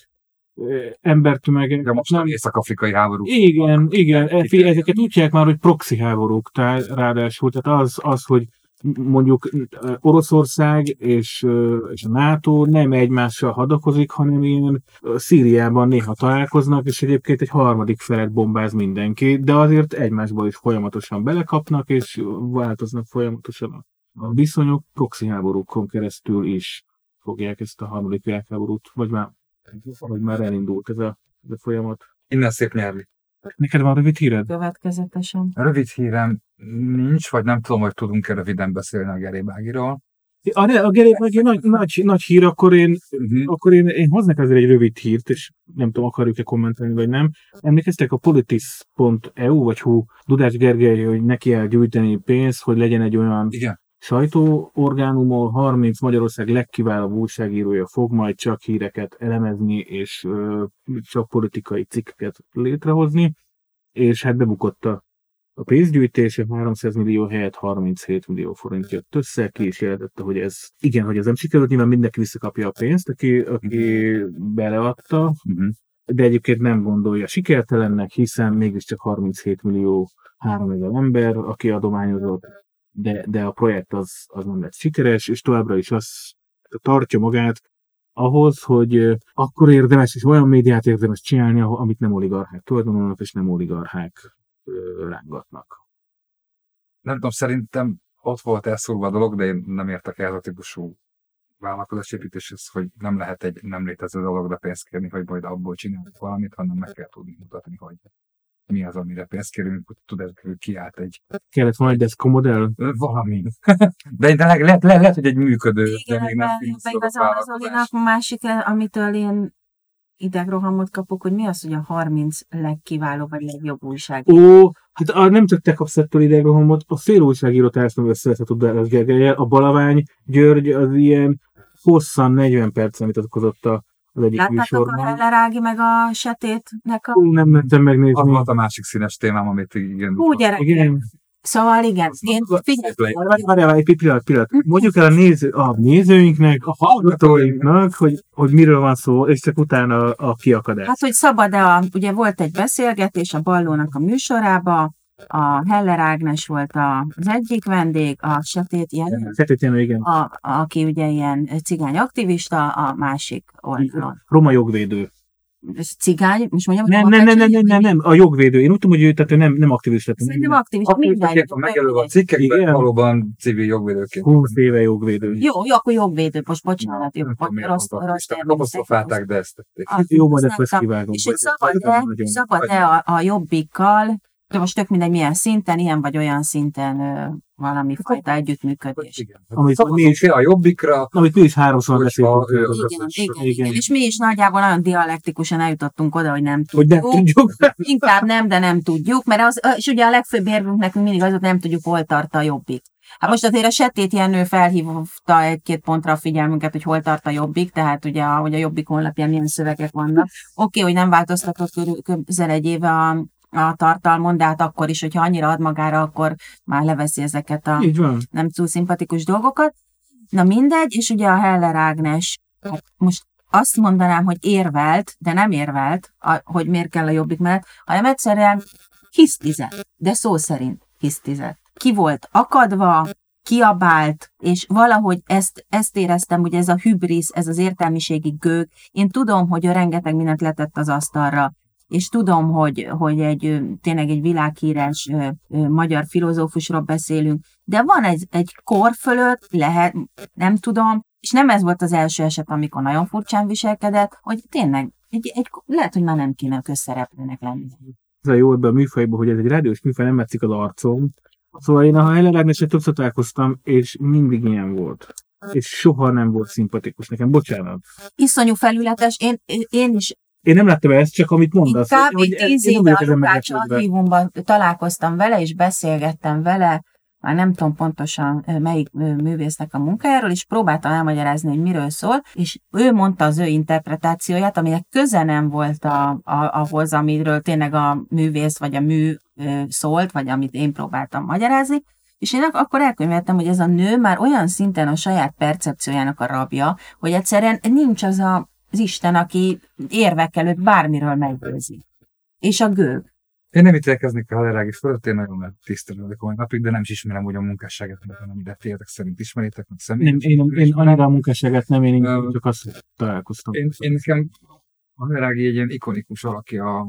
embertömegek. De most nem, észak-afrikai háború. Igen, igen, e- ezeket úgy hívják már, hogy proxy háborúk, tehát ráadásul, tehát az, az hogy mondjuk Oroszország és, és a NATO nem egymással hadakozik, hanem ilyen Szíriában néha találkoznak, és egyébként egy harmadik felet bombáz mindenki, de azért egymásba is folyamatosan belekapnak, és változnak folyamatosan a viszonyok, proxy háborúkon keresztül is fogják ezt a harmadik világháborút, vagy már, vagy már elindult ez a, ez a folyamat. Innen szép nyerni. Neked van rövid híred? Következetesen. Rövid hírem nincs, vagy nem tudom, hogy tudunk-e röviden beszélni a Gerébágiról. A, ne, a egy nagy, nagy, nagy hír, akkor én, Uh-huh. akkor én, én hoznak azért egy rövid hírt, és nem tudom, akarjuk-e kommentálni, vagy nem. Emlékeztek a politis.eu, vagy hú, Dudás Gergely, hogy neki kell gyűjteni pénzt, hogy legyen egy olyan Igen. Sajtóorgánumol 30 Magyarország legkiválóbb újságírója fog majd csak híreket elemezni, és ö, csak politikai cikkeket létrehozni, és hát bebukott a, a pénzgyűjtés, 300 millió helyett 37 millió forint jött össze, ki is jelentette, hogy ez igen, hogy ez nem sikerült, nyilván mindenki visszakapja a pénzt, aki, aki beleadta, Uh-huh. de egyébként nem gondolja sikertelennek, hiszen mégiscsak 37 millió 3000 ember, aki adományozott, de, de a projekt az, az nem lett sikeres, és továbbra is az tartja magát ahhoz, hogy akkor érdemes, és olyan médiát érdemes csinálni, amit nem oligarchák tulajdonolnak, és nem oligarchák rángatnak. Nem tudom, szerintem ott volt elszúrva a dolog, de én nem értek ehhez a típusú vállalkozásépítéshez, hogy nem lehet egy nem létező dologra pénzt kérni, hogy majd abból csinálunk valamit, hanem meg kell tudni mutatni, hogy mi az, amire pénzt kérünk, hogy tud ez kiállt egy Kellett volna egy deszka modell? valami. [laughs] de, de le, lehet, le, lehet, hogy egy működő, de Igen, még nem igazán az. Olinak másik, amitől én idegrohamot kapok, hogy mi az, hogy a 30 legkiválóbb vagy legjobb újság. Ó, hát a, nem csak te kapsz ettől idegrohamot, a fél újságíró társadalom összeveszett a Dudás Gergelyel, a Balavány György az ilyen hosszan 40 percen vitatkozott a- az egyik Láttátok a műsorban. Heller Ági meg a Setétnek a... Ú, nem mentem Az megnézni. volt a másik színes témám, amit igen. Hú, gyerek! Igen. Szóval igen, én figyelj, Play. Várj, várj, egy pillanat, pillanat. [laughs] Mondjuk el a, néző, a nézőinknek, a hallgatóinknak, hogy, hogy miről van szó, és csak utána a kiakadás. hát hogy szabad-e, a, ugye volt egy beszélgetés a Ballónak a műsorába, a Heller Ágnes volt a, az egyik vendég, a Setét Feltétlenül igen. a, aki ugye ilyen cigány aktivista, a másik oldalon. Roma jogvédő. ez cigány, most mondjam, Nem, nem, nem, nem, nem, nem, nem, a jogvédő. Én úgy tudom, hogy ő, tehát ő nem, nem aktivista. Szerintem aktivista. Aktivitaként megjelölve a cikkekben, Igen. valóban civil jogvédőként. 20 éve jogvédő. Jó, jó, akkor jogvédő, most bocsánat, jó, rossz, rossz. Apostrofálták, de ezt tették. Jó, majd ezt kivágom. És szabad-e, a jobbikkal, de most tök mindegy milyen szinten, ilyen vagy olyan szinten ö, valami fajta együttműködés. Igen. Amit Szavazunk mi is- a jobbikra, Amit mi is háromszor beszéltünk. Igen, Igen. igen, igen, és mi is nagyjából nagyon dialektikusan eljutottunk oda, hogy nem Hogy nem tudjuk. tudjuk. [laughs] Inkább nem, de nem tudjuk, mert az, és ugye a legfőbb érvünk nekünk mindig az, hogy nem tudjuk, hol tart a jobbik. Hát most azért a Setét Jenő felhívta egy-két pontra a figyelmünket, hogy hol tart a jobbik, tehát ugye, hogy a jobbik honlapján milyen szövegek vannak. Oké, hogy nem változtatott körül- közel egy éve a, a tartalmon, de hát akkor is, hogyha annyira ad magára, akkor már leveszi ezeket a nem túl szimpatikus dolgokat. Na mindegy, és ugye a Heller Ágnes, hát most azt mondanám, hogy érvelt, de nem érvelt, a, hogy miért kell a jobbik mellett, hanem egyszerűen hisztizett, de szó szerint hisztizett. Ki volt akadva, kiabált, és valahogy ezt, ezt éreztem, hogy ez a hübrisz, ez az értelmiségi gőg. Én tudom, hogy ő rengeteg mindent letett az asztalra, és tudom, hogy, hogy egy, tényleg egy világhíres magyar filozófusról beszélünk, de van egy, egy kor fölött, lehet, nem tudom, és nem ez volt az első eset, amikor nagyon furcsán viselkedett, hogy tényleg egy, egy, lehet, hogy már nem kéne közszereplőnek lenni. Ez a jó ebben a műfajban, hogy ez egy rádiós műfaj, nem metszik az arcom. Szóval én a Heller Ágnesre többször találkoztam, és mindig ilyen volt. És soha nem volt szimpatikus nekem, bocsánat. Iszonyú felületes, én, én is Én nem láttam ezt, csak amit mondasz. Inkább hogy tíz éve a Lukács archívumban találkoztam vele, és beszélgettem vele, már nem tudom pontosan melyik művésznek a munkájáról, és próbáltam elmagyarázni, hogy miről szól, és ő mondta az ő interpretációját, aminek köze nem volt a, a, ahhoz, amiről tényleg a művész vagy a mű szólt, vagy amit én próbáltam magyarázni, és én ak- akkor elkönyveltem, hogy ez a nő már olyan szinten a saját percepciójának a rabja, hogy egyszerűen nincs az a, az Isten, aki érvek előtt bármiről meggyőzi. És a gőg. Én nem ítélkeznék a Hallerági fölött, én nagyon vagyok a mai napig, de nem is ismerem, hogy a munkásságát, mert amire tényleg szerint ismeritek, meg Nem, személyes. én, én annyira a munkásságát nem, én Ö, csak azt találkoztam. Én, én nekem a Hallerági egy ilyen ikonikus alakja a,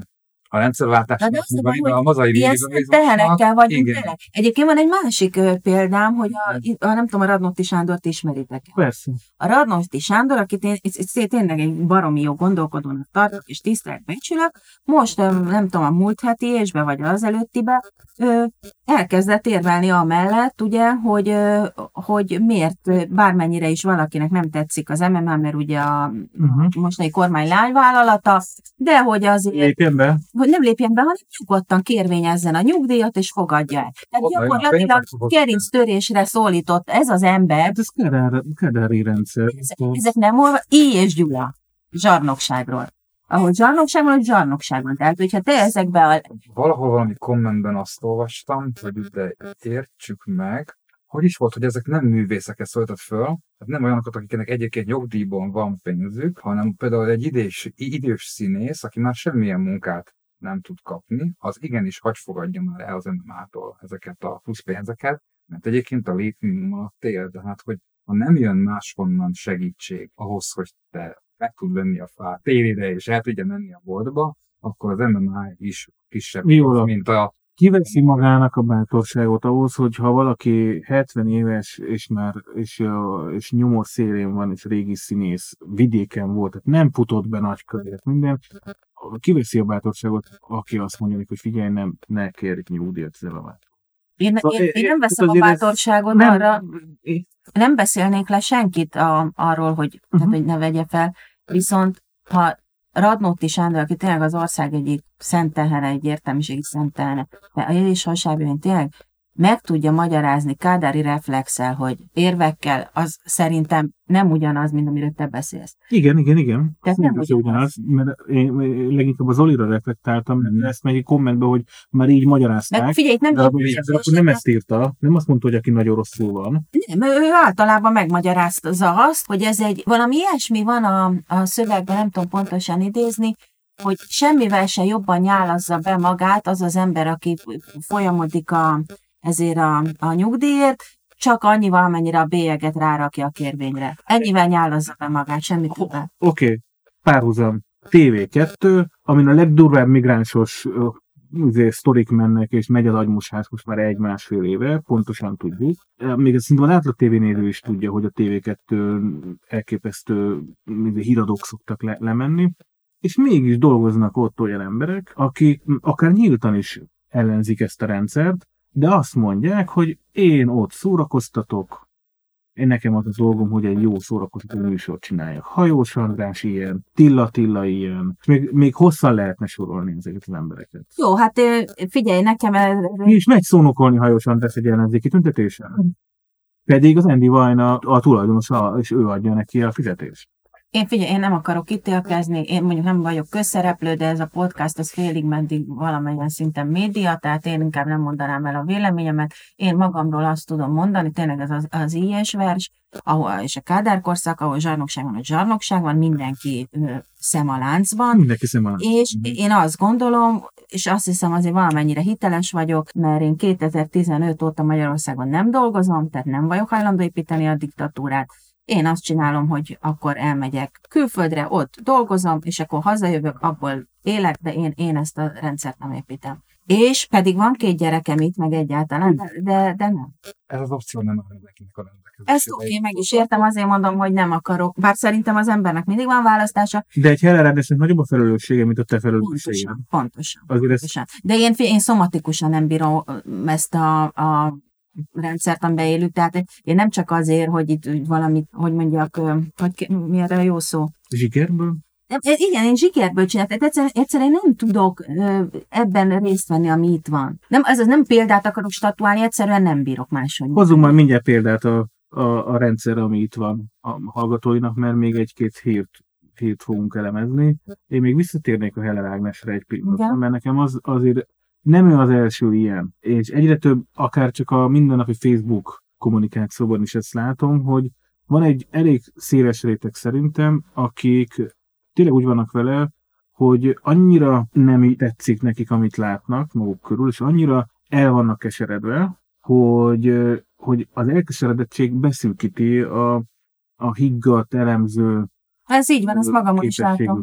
a rendszerváltásnak, Na de az meg baj, a végigazgatásnak. tehenekkel vagyunk Igen. tele. Egyébként van egy másik példám, hogy a, a, nem tudom, a Radnóti Sándort ismeritek. Persze. A Radnóti Sándor, akit én ez- ez tényleg egy baromi jó gondolkodónak tartok, és tisztelt becsülök, most nem tudom, a múlt heti ésbe, vagy az előttibe, ö, elkezdett érvelni amellett, ugye, hogy, ö, hogy miért bármennyire is valakinek nem tetszik az MMA, mert ugye a Uh-huh. mostani kormány lányvállalata, de hogy azért Lépjen be. Hogy nem lépjen be, hanem nyugodtan kérvényezzen a nyugdíjat, és fogadja el. Tehát Oda gyakorlatilag pénz, gerinc törésre szólított ez az ember, Hát ez Kedár, Kedári rendszer. ezek nem olva, I. és Gyula, zsarnokságról. Ahol zsarnokság van, ott zsarnokság van. Tehát, hogyha te ezekbe a... Valahol valami kommentben azt olvastam, hogy de értsük meg, hogy is volt, hogy ezek nem művészeket szólított föl, tehát nem olyanokat, akiknek egyébként nyugdíjban van pénzük, hanem például egy idős, idős színész, aki már semmilyen munkát nem tud kapni, az igenis hagy fogadja már el az MMA-tól ezeket a plusz pénzeket, mert egyébként a létminimum alatt él, de hát, hogy ha nem jön máshonnan segítség ahhoz, hogy te meg tud venni a fát télére és el tudja menni a boltba, akkor az MMA is kisebb, Viola. mint a Kiveszi magának a bátorságot ahhoz, hogy ha valaki 70 éves, és már és, és nyomor szélén van, és régi színész, vidéken volt, tehát nem futott be nagy minden, kiveszi a bátorságot, aki azt mondja, hogy figyelj, nem, ne kérj nyugdíjat ezzel a Én, Szóval én, é- én nem é- veszem a ez bátorságot nem- arra, nem beszélnék le senkit a, arról, hogy, uh-huh. tehát, Mhm. hogy ne vegye fel, viszont ha Radnóti Sándor, aki tényleg az ország egyik szentehene, egy értelmiségi szentehene, mert a és hasábján tényleg meg tudja magyarázni kádári reflexel, hogy érvekkel, az szerintem nem ugyanaz, mint amiről te beszélsz. Igen, igen, igen. Tehát nem nem az ugyanaz, mert én leginkább az Olira reflektáltam, mert ezt meg egy kommentben, hogy már így magyarázták. Meg figyelj, nem, de akkor, de akkor nem ezt írta, nem azt mondta, hogy aki nagyon rosszul van. Nem, ő általában megmagyarázta azt, hogy ez egy, valami ilyesmi van a, a szövegben, nem tudom pontosan idézni, hogy semmivel se jobban nyálazza be magát az az ember, aki folyamodik a, ezért a, a nyugdíjért, csak annyival, amennyire a bélyeget rárakja a kérvényre. Ennyivel nyálazza be magát, semmi többet. Oké, okay. párhuzam. TV2, amin a legdurvább migránsos izé, sztorik mennek, és megy az agymosás most már egy-másfél éve, pontosan tudjuk. Még szerintem az átlag tévénéző is tudja, hogy a TV2 elképesztő híradók szoktak le- lemenni, és mégis dolgoznak ott olyan emberek, akik akár nyíltan is ellenzik ezt a rendszert, de azt mondják, hogy én ott szórakoztatok, én nekem az a dolgom, hogy egy jó szórakoztató műsort csináljak. Hajós András ilyen, Tilla Tilla ilyen, és még, még hosszan lehetne sorolni ezeket az embereket. Jó, hát figyelj, nekem... Mi is megy szónokolni Hajós András egy ellenzéki tüntetésen. Pedig az Andy Vajna a tulajdonosa, és ő adja neki a fizetést. Én figyelj, én nem akarok ítélkezni, én mondjuk nem vagyok közszereplő, de ez a podcast az félig meddig valamilyen szinten média, tehát én inkább nem mondanám el a véleményemet. Én magamról azt tudom mondani, tényleg ez az, az ilyes vers, ahol, és a kádárkorszak, ahol zsarnokság van, a zsarnokság van, mindenki ö, szem a láncban. Mindenki szem a láncban. És mm-hmm. én azt gondolom, és azt hiszem azért valamennyire hiteles vagyok, mert én 2015 óta Magyarországon nem dolgozom, tehát nem vagyok hajlandó építeni a diktatúrát, én azt csinálom, hogy akkor elmegyek külföldre, ott dolgozom, és akkor hazajövök, abból élek, de én, én ezt a rendszert nem építem. És pedig van két gyerekem itt, meg egyáltalán, de, de nem. Ez az opció nem áll nekinek a Ezt oké, okay, meg is értem, azért mondom, hogy nem akarok. Bár szerintem az embernek mindig van választása. De egy hellerendesnek nagyobb a felelőssége, mint a te felelősséged. Pontosan, pontosan. pontosan. Ez... De én, én szomatikusan nem bírom ezt a, a rendszert, amiben élünk. Tehát én nem csak azért, hogy itt valamit, hogy mondjak, hogy mi erre a jó szó? Zsikerből? Igen, én zsikerből csináltam. Egyszerűen, egyszerűen nem tudok ebben részt venni, ami itt van. Nem, az, az nem példát akarok statuálni, egyszerűen nem bírok máshogy. Hozzunk majd mindjárt példát a, a, a rendszer, ami itt van a hallgatóinak, mert még egy-két hírt, hírt fogunk elemezni. Én még visszatérnék a Heller Ágnesre egy pillanatra, mert nekem az azért nem ő az első ilyen, és egyre több, akár csak a mindennapi Facebook kommunikációban is ezt látom, hogy van egy elég széles réteg szerintem, akik tényleg úgy vannak vele, hogy annyira nem tetszik nekik, amit látnak maguk körül, és annyira el vannak keseredve, hogy, hogy az elkeseredettség beszűkíti a, a higgadt, elemző Ez így van, ezt magam is látom.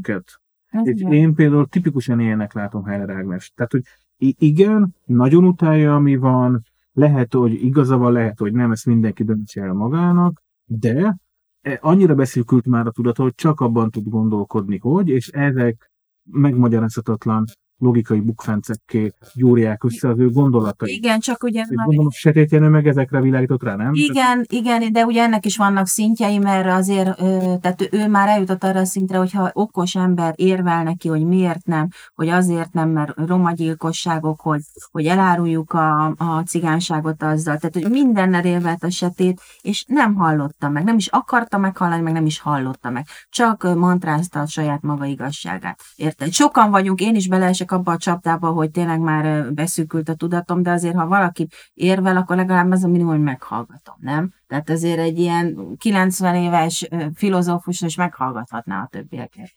És én például tipikusan ilyenek látom Heller Ágnes. Tehát, hogy igen, nagyon utálja, ami van, lehet, hogy igaza van, lehet, hogy nem, ezt mindenki döntse el magának, de e, annyira beszélkült már a tudat, hogy csak abban tud gondolkodni, hogy, és ezek megmagyarázhatatlan logikai bukfencekké gyúrják össze az ő gondolatai. Igen, csak ugye... És gondolom, Sötétjenő meg ezekre világított rá, nem? Igen, igen, de ugye ennek is vannak szintjei, mert azért, tehát ő már eljutott arra a szintre, hogyha okos ember érvel neki, hogy miért nem, hogy azért nem, mert roma gyilkosságok, hogy, hogy eláruljuk a, a cigánságot azzal, tehát hogy mindennel érvelt a setét, és nem hallotta meg, nem is akarta meghallani, meg nem is hallotta meg. Csak mantrázta a saját maga igazságát. Érted? Sokan vagyunk, én is beleesek esek abba a csapdába, hogy tényleg már beszűkült a tudatom, de azért, ha valaki érvel, akkor legalább az a minimum, hogy meghallgatom, nem? Tehát azért egy ilyen 90 éves filozófus is meghallgathatná a többieket.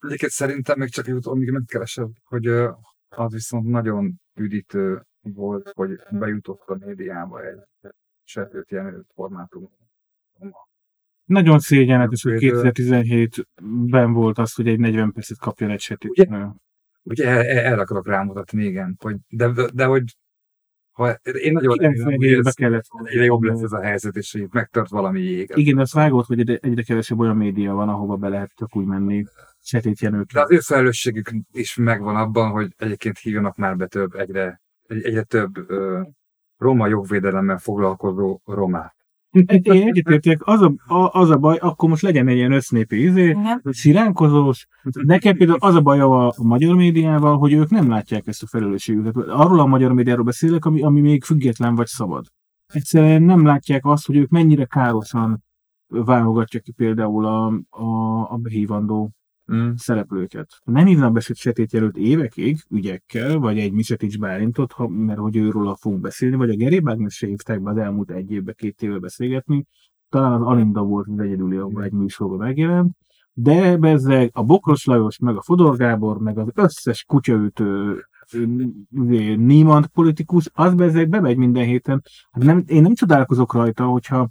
Egyébként szerintem még csak jutott, amíg megkeresed, hogy az viszont nagyon üdítő volt, hogy bejutott a médiába egy setőt jelenlő formátum. Nagyon szégyenletes, hogy 2017-ben volt az, hogy egy 40 percet kapjon egy setét. Ugye erre akarok rámutatni, igen. Hogy, de, de, de hogy ha én nagyon remélem, kellett egyre jobb lesz ez a helyzet, és hogy megtört valami jég. Igen, az vágott, hogy egyre kevesebb olyan média van, ahova be lehet csak úgy menni sötétjenők. De az ő felelősségük is megvan abban, hogy egyébként hívjanak már be több, egyre, egyre több ö, roma jogvédelemmel foglalkozó romát. Én egyetértek, az a, a, az a baj, akkor most legyen egy ilyen össznépi izé, sziránkozós. Nekem például az a baj a, a magyar médiával, hogy ők nem látják ezt a felelősségüket. Arról a magyar médiáról beszélek, ami, ami még független vagy szabad. Egyszerűen nem látják azt, hogy ők mennyire károsan válogatják ki például a, a, a behívandó szereplőket. Nem hívnak be jelölt évekig ügyekkel, vagy egy Misetics Bálintot, ha, mert hogy őről fogunk beszélni, vagy a Geri Bagnes se hívták be az elmúlt egy évbe, két évbe beszélgetni. Talán az Alinda volt az egyedüli, ahol egy műsorban megjelent. De bezzeg a Bokros Lajos, meg a Fodor Gábor, meg az összes kutyaütő Niemand politikus, az bezzeg bemegy minden héten. Hát nem, én nem csodálkozok rajta, hogyha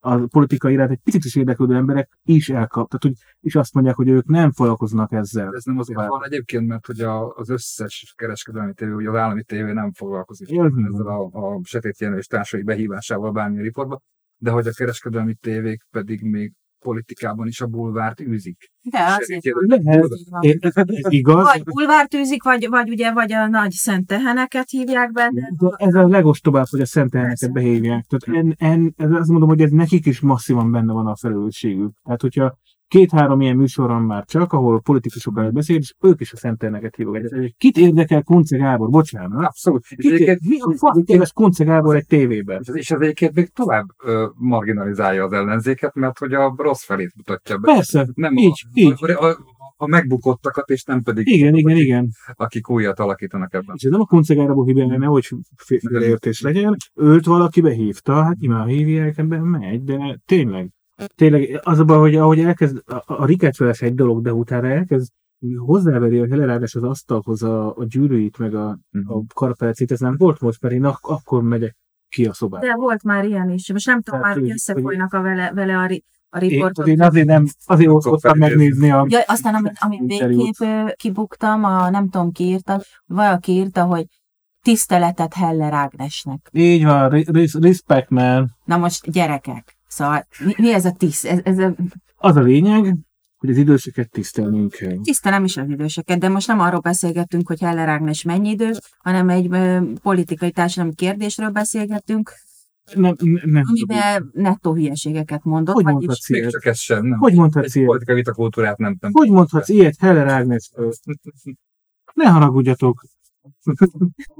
a politikai iránt egy picit is érdeklődő emberek is elkap, tehát hogy is azt mondják, hogy ők nem foglalkoznak ezzel. Ez nem azért Tovább. van egyébként, mert hogy a, az összes kereskedelmi tévé, ugye az állami tévé nem foglalkozik ez ezzel a, a sötét jelenés társai behívásával bármilyen riportba, de hogy a kereskedelmi tévék pedig még politikában is a bulvárt űzik. De azért Lehet, ez igaz, Vagy bulvárt űzik, vagy, vagy ugye, vagy a nagy szent teheneket hívják benne. de ez a legostobább, hogy a szentelneket behívják. Tehát en, en, ez azt mondom, hogy ez nekik is masszívan benne van a felelősségük. Tehát, hogyha két-három ilyen műsoron már csak, ahol politikusokkal beszél, és ők is a szentelneket hívogatják. Kit érdekel Kunce Gábor? Bocsánat. Abszolút. És Kit, egyébként, mi a fasz éves Kunce Gábor egy tévében? és ez, egyébként még tovább ö, marginalizálja az ellenzéket, mert hogy a rossz felét mutatja be. Persze, Nem így, a, így. A, a, a megbukottakat, és nem pedig Igen, igen, igen. akik újat alakítanak ebben. És ez nem a Kunce Gábor hibája, nehogy félreértés legyen. Őt valaki behívta, hát nyilván hívják, ebben megy, de tényleg. Tényleg az a baj, hogy ahogy elkezd, a, a rikácsolás egy dolog, de utána elkezd hozzáveri a helerádás az asztalhoz a, a gyűrűit, meg a, a karpelecét, ez nem volt most, mert én ak- akkor megyek ki a szobába. De volt már ilyen is. Most nem tudom Tehát, már, hogy összefolynak a vele, vele a, ri, a riportot. én azért nem, azért osztottam megnézni a... Ja, aztán, amit, amit végképp kibuktam, a, nem tudom ki írta, valaki írta, hogy tiszteletet Heller Ágnesnek. Így van, res- respect man. Na most gyerekek, szóval mi, mi ez a tiszt? Ez, ez a, Az a lényeg, hogy az időseket tisztelnünk kell. tisztelem is az időseket, de most nem arról beszélgettünk, hogy Heller Ágnes mennyi idős, hanem egy ö, politikai társadalmi kérdésről beszélgettünk, Nem, nem, amiben nettó hülyeségeket mondott. Hogy mondhatsz Még ilyet? csak ez sem, nem. Hogy mondhatsz Egy ilyet? politikai vitakultúrát nem nem. Hogy mondhatsz ilyet Heller Ágnesről? [laughs] Ne haragudjatok.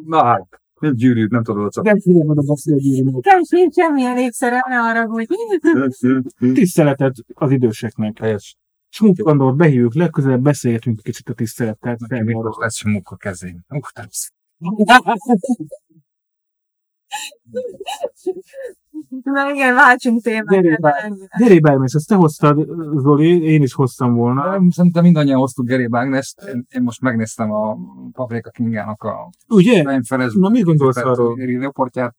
Na hát, nem gyűrűd, nem tudod csak. Nem tudom oda beszélni a. Nekem sincs semmilyen ékszere, ne arra, hogy Tiszteletet az időseknek. Helyes. Smuk Andor behívjuk, legközelebb beszélgetünk egy kicsit a tisztelettel. Nekem biztos lesz sem munka kezén. Rossz. Na igen, váltsunk témát. Gyere, Bármés, ezt te hoztad, Zoli, én is hoztam volna. Szerintem mindannyian hoztuk Geri Bágnest. Én, én most megnéztem a Paprika Kingának a Ugye? Na, mit gondolsz arról? reportját.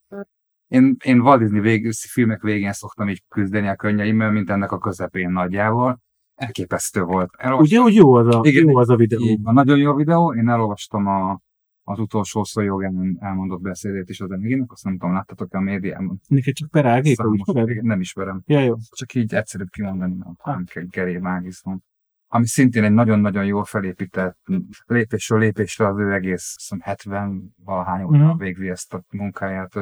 Én, én Walt Disney vég, filmek végén szoktam így küzdeni a könnyeimmel, mint ennek a közepén nagyjából. Elképesztő volt. Elolvastam, Ugye, hogy jó az a, Igen. jó az a videó. így van, nagyon jó videó. Én elolvastam a, az utolsó szó jogán elmondott beszédét is az Emiginek, azt nem tudom, láttatok a médiában. Neked csak per ágéka, Számos- úgy feled? igen, nem ismerem. Ja, jó. Csak így egyszerűbb kimondani, mert Ah. Mágis van. Ami szintén egy nagyon-nagyon jól felépített lépésről lépésre az ő egész, hiszem 70 valahány óta Mhm. végzi ezt a munkáját.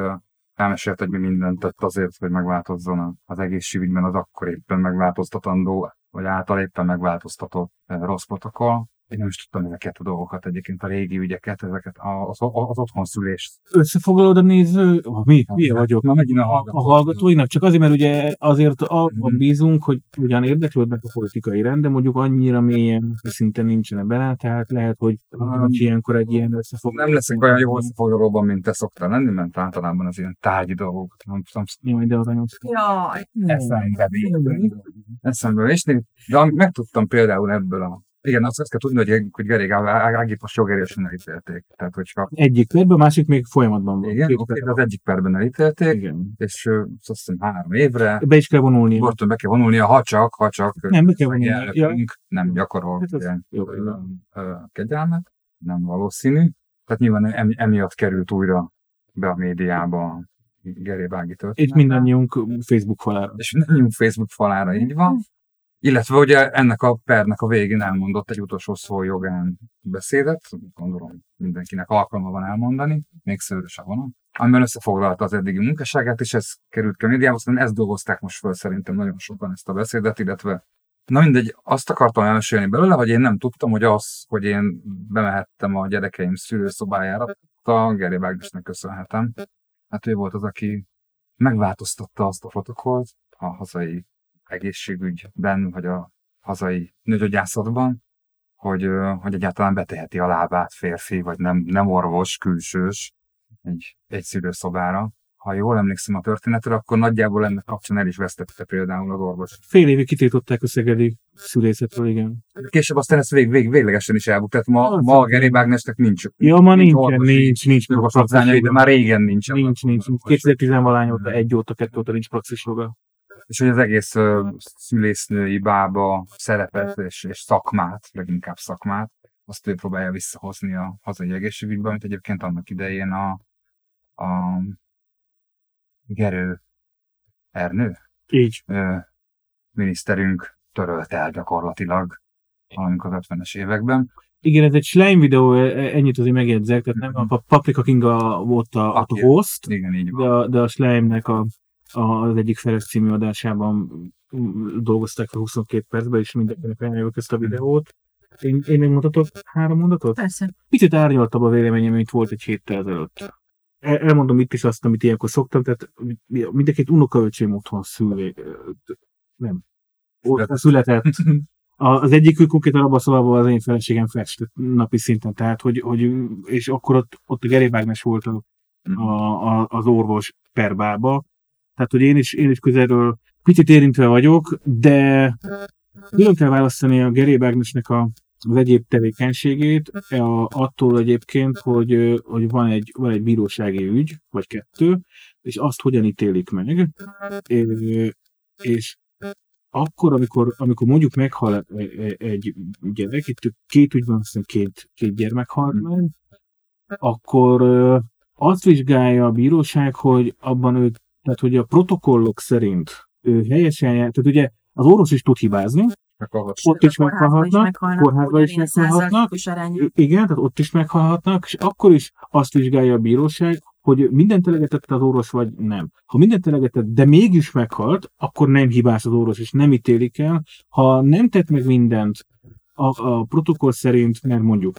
Elmesélt, hogy mi mindent tett azért, hogy megváltozzon az egészségügyben az akkor éppen megváltoztatandó, vagy által éppen megváltoztatott rossz protokoll. Én nem is tudtam ezeket a dolgokat, egyébként a régi ügyeket, ezeket a- az, az otthonszülést. Összefoglalod a néző, ah, mi? Milyen vagyok? Na, megint a A, hallgató. a hallgatóinak, csak azért, mert ugye azért abban Mhm. bízunk, hogy ugyan érdeklődnek a politikai rend, de mondjuk annyira mélyen szinten nincsenek bele, tehát lehet, hogy, hogy ilyenkor egy ilyen összefoglaló. Nem leszek olyan jó összefoglalóban, mint te szoktál lenni, mert általában az ilyen tárgyi dolgokat nem tudom Jaj, de az nagyon Jaj, eszembe. Eszembe vésni. De amit megtudtam például ebből a igen, azt, azt kell tudni, hogy, hogy Gerég Ágit most jogerősen elítélték. Tehát, hogyha Egyik perben, másik még folyamatban van. igen, oké, de az egyik perben elítélték, Igen. és ö, azt hiszem három évre Be is kell vonulnia. börtönbe kell vonulnia, ha csak, ha csak Nem, be kell a vonulnia. elnökünk nem gyakorol Hát ilyen jó. kegyelmet, nem valószínű. Tehát nyilván emi- emiatt került újra be a médiába Geré Bági És története. mindannyiunk Facebook falára. és mindannyiunk Facebook falára így van. Illetve ugye ennek a pernek a végén elmondott egy utolsó szó jogán beszédet, gondolom mindenkinek alkalma van elmondani, még szőrös a vonat, amiben összefoglalta az eddigi munkásságát, és ez került ki a médiába, aztán ezt dolgozták most föl szerintem nagyon sokan ezt a beszédet, illetve Na mindegy, azt akartam elmesélni belőle, hogy én nem tudtam, hogy az, hogy én bemehettem a gyerekeim szülőszobájára, a Geri Bágnesnek köszönhetem. Hát ő volt az, aki megváltoztatta azt a protokollt a hazai egészségügyben, vagy a hazai nőgyógyászatban, hogy, hogy egyáltalán beteheti a lábát férfi, vagy nem, nem orvos, külsős egy, egy szülőszobára. Ha jól emlékszem a történetre, akkor nagyjából ennek kapcsán el is vesztette például az orvos. Fél évig kitiltották a szegedi szülészetről, igen. Később aztán ezt vég, vég, véglegesen is elbukt. Tehát ma, Az ma a. Geri Bágnesnek nincs. Ja, ma nincsen, orvosi nincs, nincs. jogosítványai, de már régen nincs. Nincs, nincs. nincs. 2010 valány óta, egy óta, kettő óta nincs praxis joga. És hogy az egész szülésznői bába szerepet és, és szakmát, leginkább szakmát, azt ő próbálja visszahozni a hazai egészségügybe, amit egyébként annak idején a, a Gerő Ernő Így. ö, miniszterünk törölte el gyakorlatilag valamikor az 50-es években. Igen, ez egy slime videó, e- e- ennyit azért megjegyzek, tehát nem a Paprika Kinga volt a, a host, Igen, így de van. a, de a Slime-nek a, az egyik Feres című adásában dolgozták fel 22 percben, és mindenkinek ajánljuk ezt a videót. Én, én megmutatok három mondatot? Persze. Picit árnyaltabb a véleményem, mint volt egy héttel ezelőtt. El, elmondom itt is azt, amit ilyenkor szoktam, tehát mindenkit unokaöcsém otthon szülé, nem, otthon született. [laughs] Az egyik konkrétan abban a szobában az én feleségem festett napi szinten, tehát hogy, hogy és akkor ott, ott a Geré Ágnes volt a, a, a, az orvos per bába. Tehát, hogy én is, én is közelről picit érintve vagyok, de külön kell választani a Geré Ágnesnek a, az egyéb tevékenységét, a, attól egyébként, hogy, hogy van, egy, van egy bírósági ügy, vagy kettő, és azt hogyan ítélik meg, és akkor, amikor, amikor mondjuk meghal e- e- egy gyerek, itt két ügyben azt hiszem két, két gyermek halt meg, akkor azt vizsgálja a bíróság, hogy abban ő, tehát hogy a protokollok szerint ő helyesen jár, tehát ugye az orvos is tud hibázni, ott is meghalhatnak, kórházban is meghalhatnak, Igen, tehát ott is meghalhatnak, és akkor is azt vizsgálja a bíróság, hogy mindent elegetett az orvos, vagy nem. Ha mindent elegetett, de mégis meghalt, akkor nem hibás az orvos, és nem ítélik el. Ha nem tett meg mindent a, a protokoll szerint, mert mondjuk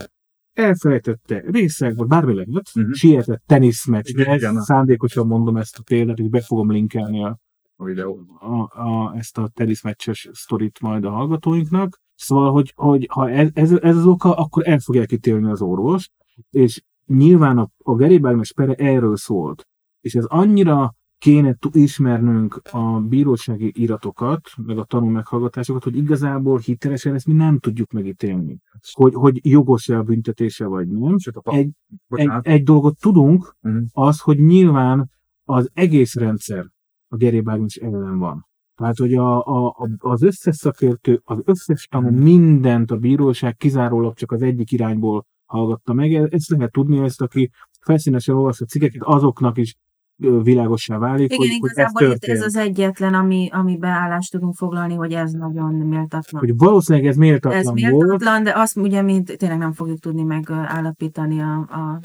elfelejtette részeg, vagy bármi lehet, Mhm. uh-huh. sietett teniszmeccsre, Igen, igen. szándékosan mondom ezt a példát, és be fogom linkelni a, a videó. a, a, ezt a teniszmeccses sztorit majd a hallgatóinknak. Szóval, hogy, hogy ha ez, ez, ez az oka, akkor el fogják ítélni az orvos, és nyilván a, a Gary Ágnes pere erről szólt. És ez annyira kéne ismernünk a bírósági iratokat, meg a tanul meghallgatásokat, hogy igazából hitelesen ezt mi nem tudjuk megítélni. Hogy, hogy jogos-e a büntetése, vagy nem. A Egy, egy, bocsánat, egy dolgot tudunk, Mhm. az, hogy nyilván az egész rendszer a gerébágnis ellen van. Tehát, hogy a, a, az összes szakértő, az összes tanú mindent a bíróság kizárólag csak az egyik irányból hallgatta meg. E- Ezt lehet tudni, ezt aki felszínesen olvassa a cikkeket, azoknak is ö, világossá válik, Igen, hogy, hogy ez igazából itt történt. ez az egyetlen, ami, amiben állást tudunk foglalni, hogy ez nagyon méltatlan. Hogy valószínűleg ez méltatlan ez volt. méltatlan, de azt ugye mint tényleg nem fogjuk tudni megállapítani a, a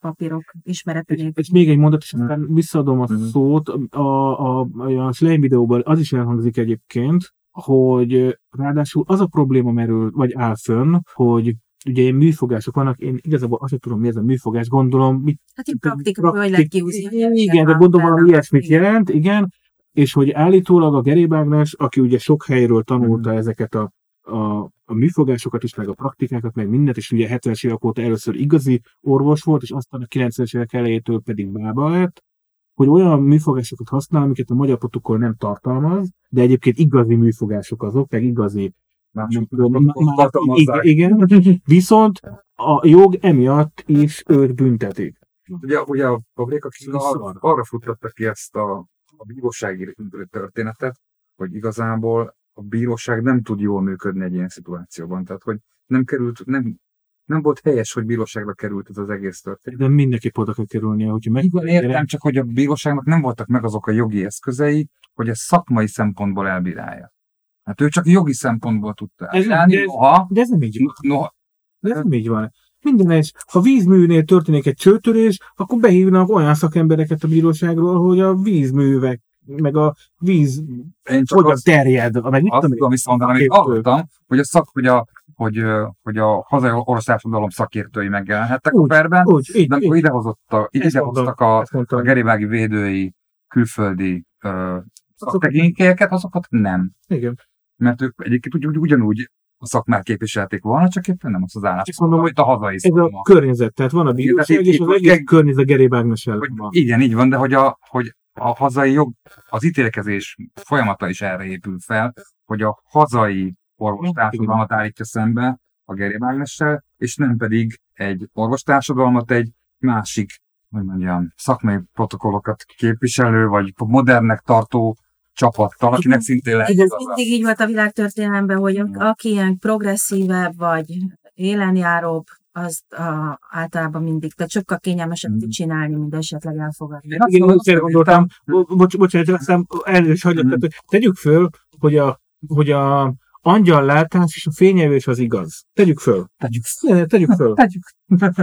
papírok ismerete És, és még egy mondat, és aztán visszaadom a Mhm. szót. A, a, a, a Slime videóban az is elhangzik egyébként, hogy ráadásul az a probléma merül, vagy áll fönn, hogy ugye ilyen műfogások vannak, én igazából azt sem tudom, mi ez a műfogás, gondolom, mit Hát itt praktika, hogy lehet kiúzni. Igen, de gondolom valami ilyesmit jelent, igen, és hogy állítólag a Gerébágnes, aki ugye sok helyről tanulta Mhm. ezeket a, a, a műfogásokat is, meg a praktikákat, meg mindent, és ugye 70-es évek óta először igazi orvos volt, és aztán a 90-es évek elejétől pedig bába lett, hogy olyan műfogásokat használ, amiket a magyar protokoll nem tartalmaz, de egyébként igazi műfogások azok, meg igazi mások nem tudom, protokollt má- tartalmazzák. igen, igen, viszont a jog emiatt is őt büntetik. Ugye, ugye a Paprika Kinga Ez ar- szar. arra futtatta ki ezt a, a bírósági történetet, hogy igazából a bíróság nem tud jól működni egy ilyen szituációban. Tehát, hogy nem került, nem, nem volt helyes, hogy bíróságra került ez az egész történet. De mindenképp oda kell kerülnie, hogyha meg... Igen, értem, csak hogy a bíróságnak nem voltak meg azok a jogi eszközei, hogy ezt szakmai szempontból elbírálja. Hát ő csak jogi szempontból tudta Ez- elbírálni, de ez- noha, De ez nem így van. noha, De ez nem így van. Minden egy, ha vízműnél történik egy csőtörés, akkor behívnak olyan szakembereket a bíróságról, hogy a vízművek, meg a víz én csak hogyan azt, terjed, meg mit azt tudom tudom viszont amit hallottam, hogy a szak, hogy a, hogy, hogy a hazai orosz társadalom szakértői megjelenhettek Úgy, a perben, Úgy, így, de így. idehozott a, idehoztak a, a geribági védői külföldi ö, szaktekintélyeket, azokat nem. Igen. Mert ők egyébként ugy, ugy, ugyanúgy a szakmát képviselték volna, csak éppen nem azt az állást, Ezt mondom, amit a hazai Ez a környezet, tehát van a itt- és itt az egész meg- környezet Geré Ágnes ellen hogy van. igen, így van, de hogy a, hogy a hazai jog, az ítélkezés folyamata is erre épül fel, hogy a hazai orvostársadalmat állítja szembe a Geri Mágnessel, és nem pedig egy orvostársadalmat egy másik, hogy mondjam, szakmai protokollokat képviselő, vagy modernnek tartó csapattal, akinek szintén lehet Ez igaza. mindig így volt a világtörténelemben, hogy aki ilyen progresszívebb vagy élenjáróbb, az a, általában mindig, tehát sokkal kényelmesebb tud csinálni, mint esetleg elfogadni. Én Igen, azt gondoltam, bo- bocs, bocsánat, aztán elnézést hagyott, Mm. tehát, tegyük föl, hogy a, hogy a angyallátás és a fényevés az igaz. Tegyük föl. Tegyük Ne, Tegyük föl. [laughs] Tegyük.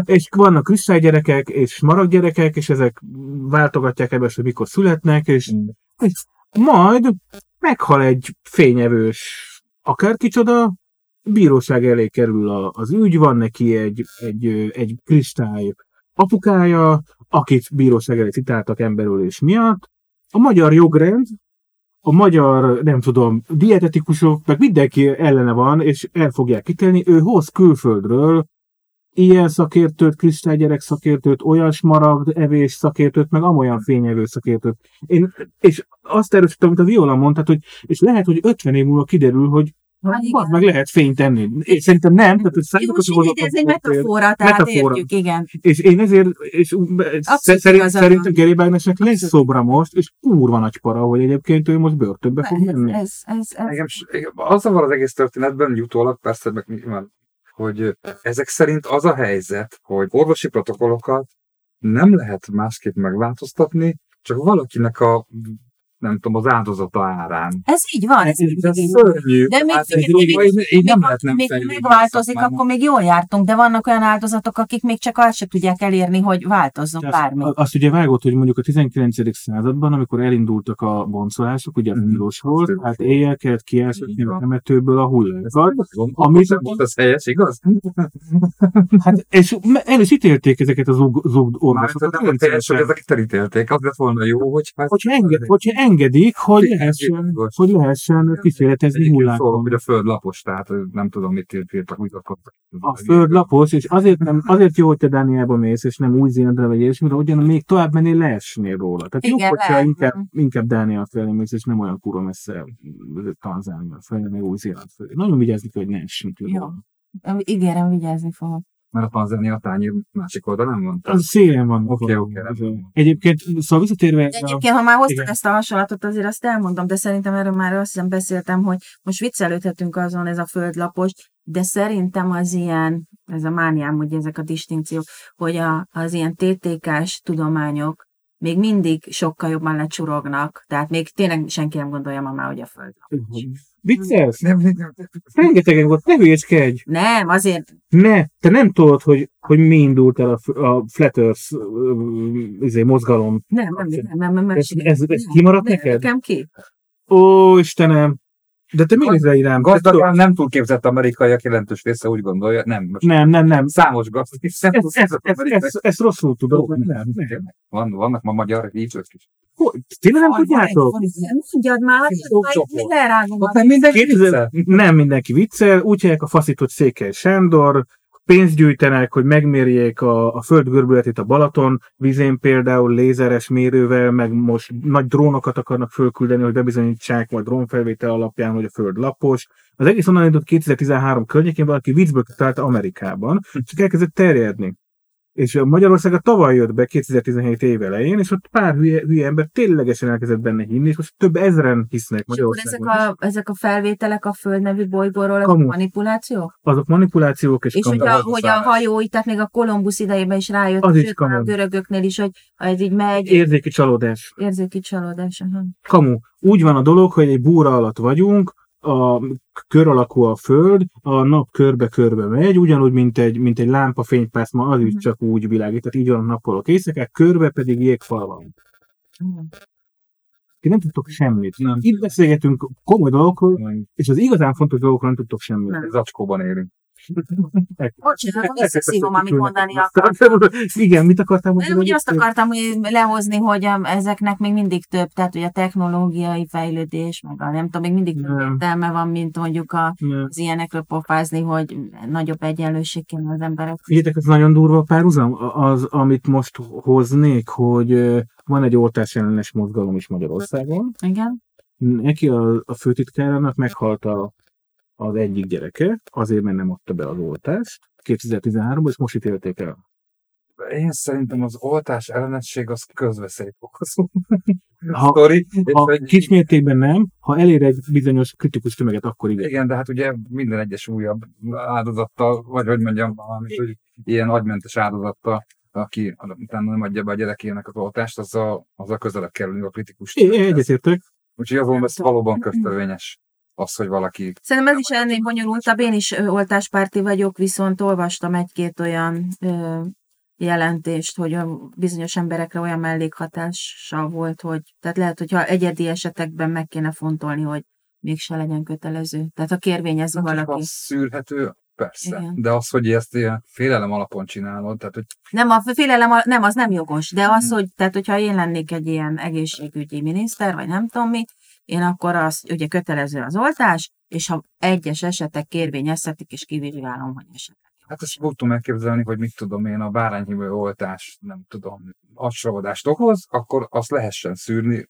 És vannak kristálygyerekek és smaragdgyerekek, és ezek váltogatják ebbe, hogy mikor születnek, és, és majd meghal egy fényevős akárkicsoda, bíróság elé kerül a, az ügy, van neki egy, egy, egy kristály apukája, akit bíróság elé citáltak emberölés miatt. A magyar jogrend, a magyar, nem tudom, dietetikusok, meg mindenki ellene van, és el fogják ítélni, ő hoz külföldről ilyen szakértőt, kristálygyerek szakértőt, olyan smaragd evés szakértőt, meg amolyan fényevő szakértőt. Én, és azt erősítem, amit a Viola mondta, hogy és lehet, hogy 50 év múlva kiderül, hogy Hát hát, igen. meg lehet fényt tenni. Én szerintem nem, tehát hogy Jó, szándékos most így, ez egy metafora, tehát Metafora. értjük, igen. és én ezért, és szerint, szerintem Gary Bagnesnek lesz szobra most, és kurva nagy para, hogy egyébként ő most börtönbe fog Ez, menni. ez, ez, ez, Engem, s- engem az van az egész történetben, jutólag persze, meg nyilván, hogy ezek szerint az a helyzet, hogy orvosi protokollokat nem lehet másképp megváltoztatni, csak valakinek a nem tudom, az áldozata árán. ez így van. Ez, Ez- Ez így- szörnyű. De még, Hát még, így- még, így- még, így nem lehet nem még megváltozik, szakmában. akkor még jól jártunk, de vannak olyan áldozatok, akik még csak azt se tudják elérni, hogy változzon Azt- bármi. Azt ugye vágott, hogy mondjuk a 19. században, amikor elindultak a boncolások, ugye Mhm. tilos volt, hát éjjel kellett kiásni a temetőből a hullákat. Amit volt az helyes, igaz? [laughs] Hát, és me- el is ítélték ezeket az zug, zug Már orvosokat. nem ezeket elítélték. Az lett volna jó, hogy hát... Hogyha, enged, hogyha engedik, hogy lehessen, hogy lehessen kísérletezni hogy a föld lapos, tehát nem tudom, mit írtak, úgy akartak. A föld lapos, és azért, nem, azért jó, hogy te Dániába mész, és nem Új-Zélandra vagy ilyesmire, ugyan még tovább mennél leesnél róla. Tehát jó, Igen, hogyha lehet. inkább, inkább Dánia felé mész, és nem olyan kurva messze Tanzánia felé, meg Új-Zéland felé. Nagyon vigyázni kell, hogy ne essünk le Jó. Ígérem, vigyázni fogok. Mert a Tanzánia tányér másik oldalán van. Az szélen van. Oké, oké, rendben. Egyébként, szóval visszatérve... De a- egyébként, ha már hoztad igen. ezt a hasonlatot, azért azt elmondom, de szerintem erről már azt hiszem beszéltem, hogy most viccelődhetünk azon, ez a földlapos, de szerintem az ilyen, ez a mániám, hogy ezek a distinkciók, hogy a, az ilyen TTK-s tudományok még mindig sokkal jobban lecsurognak, tehát még tényleg senki nem gondolja ma már, hogy a földlapos. Viccelsz? Nem, nem, nem. Rengetegen volt, ne hülyeskedj! Nem, azért Ne, te nem tudod, hogy, hogy mi indult el a, a Flat Earth izé, mozgalom. nem, nem, nem, nem, nem, nem, Ez, ez, ez kimaradt nem, neked? Nekem ki? Ó, Istenem! De te miért? Te Gazdagán tudod- nem túl képzett amerikaiak jelentős része úgy gondolja, nem, most Nem, nem, nem. számos gazdag, képzett ezt, amerikai. ezt, ezt rosszul tudod. Nem, nem. Van, vannak ma magyar hívők is. Tényleg nem tudjátok? Mondjad már, Sok hogy csoport. mi lerágom Ott nem mindenki 2000 viccel. nem mindenki viccel, úgy hívják a faszított Székely Sándor, pénzt gyűjtenek, hogy megmérjék a, a föld görbületét a Balaton vizén például lézeres mérővel, meg most nagy drónokat akarnak fölküldeni, hogy bebizonyítsák majd drónfelvétel alapján, hogy a föld lapos. Az egész onnan indult 2013 környékén, valaki viccből találta Amerikában, csak elkezdett terjedni. És a Magyarországra tavaly jött be 2017 év elején, és ott pár hülye, hülye ember ténylegesen elkezdett benne hinni, és most több ezeren hisznek És akkor ezek Magyarországon. a, ezek a felvételek a Föld nevű bolygóról, ezek Kamu. manipuláció? Azok manipulációk és, És hogy kamu- a, hogy a hajói, tehát még a Kolumbusz idejében is rájött, Az is már a kamu. görögöknél is, hogy ez így megy, érzéki csalódás. érzéki csalódás. Aha. Kamu. Úgy van a dolog, hogy egy búra alatt vagyunk, a kör alakú a föld, a nap körbe-körbe megy, ugyanúgy, mint egy, mint egy lámpa fénypászma, az is Mhm. csak úgy világít, tehát így van a nappalok éjszakák, körbe pedig jégfal van. Mhm. Ti nem tudtok semmit. Nem. Itt beszélgetünk komoly dolgokról, és az igazán fontos dolgokról nem tudtok semmit. Nem. Zacskóban élünk. Bocsánat, visszaszívom, amit mondani akartam. Igen, mit akartál Nem, mondani? ugye azt akartam lehozni, hogy a, ezeknek még mindig több, tehát hogy a technológiai fejlődés, meg a nem tudom, még mindig több értelme van, mint mondjuk a, az ilyenekről pofázni, hogy nagyobb egyenlőség kéne az emberek. Figyeljetek, ez nagyon durva a párhuzam, az, amit most hoznék, hogy van egy oltás ellenes mozgalom is Magyarországon. Igen? Neki a, a főtitkárának meghalt a, az egyik gyereke, azért, mert nem adta be az oltást 2013-ban, és most ítélték el. Én szerintem az oltás ellenesség az közveszélyt okozó. Ha- Sztori, Ha hogy- kismértékben nem, ha elér egy bizonyos kritikus tömeget, akkor igen. Igen, de hát ugye minden egyes újabb áldozattal, vagy hogy mondjam, valami, hogy ilyen agymentes áldozattal, aki utána nem adja be a gyerekének az oltást, az a, az a közelebb kerülni a kritikus. Egyetértek. Úgyhogy azon ez valóban köztörvényes az, hogy valaki Szerintem ez is ennél bonyolultabb. Én is oltáspárti vagyok, viszont olvastam egy-két olyan ö, jelentést, hogy a bizonyos emberekre olyan mellékhatással volt, hogy tehát lehet, hogyha egyedi esetekben meg kéne fontolni, hogy mégse legyen kötelező. Tehát ha kérvényezi csak valaki. az szűrhető, persze. Igen. De az, hogy ezt ilyen félelem alapon csinálod, tehát hogy Nem, a félelem, a- nem, az nem jogos, de az, Mhm. hogy, tehát hogyha én lennék egy ilyen egészségügyi miniszter, vagy nem tudom mi, én akkor az, ugye kötelező az oltás, és ha egyes esetek kérvényezhetik, és kivizsgálom, hogy esetleg. Hát ezt úgy tudom elképzelni, hogy mit tudom én, a bárányhívő oltás, nem tudom, acsavadást okoz, akkor azt lehessen szűrni,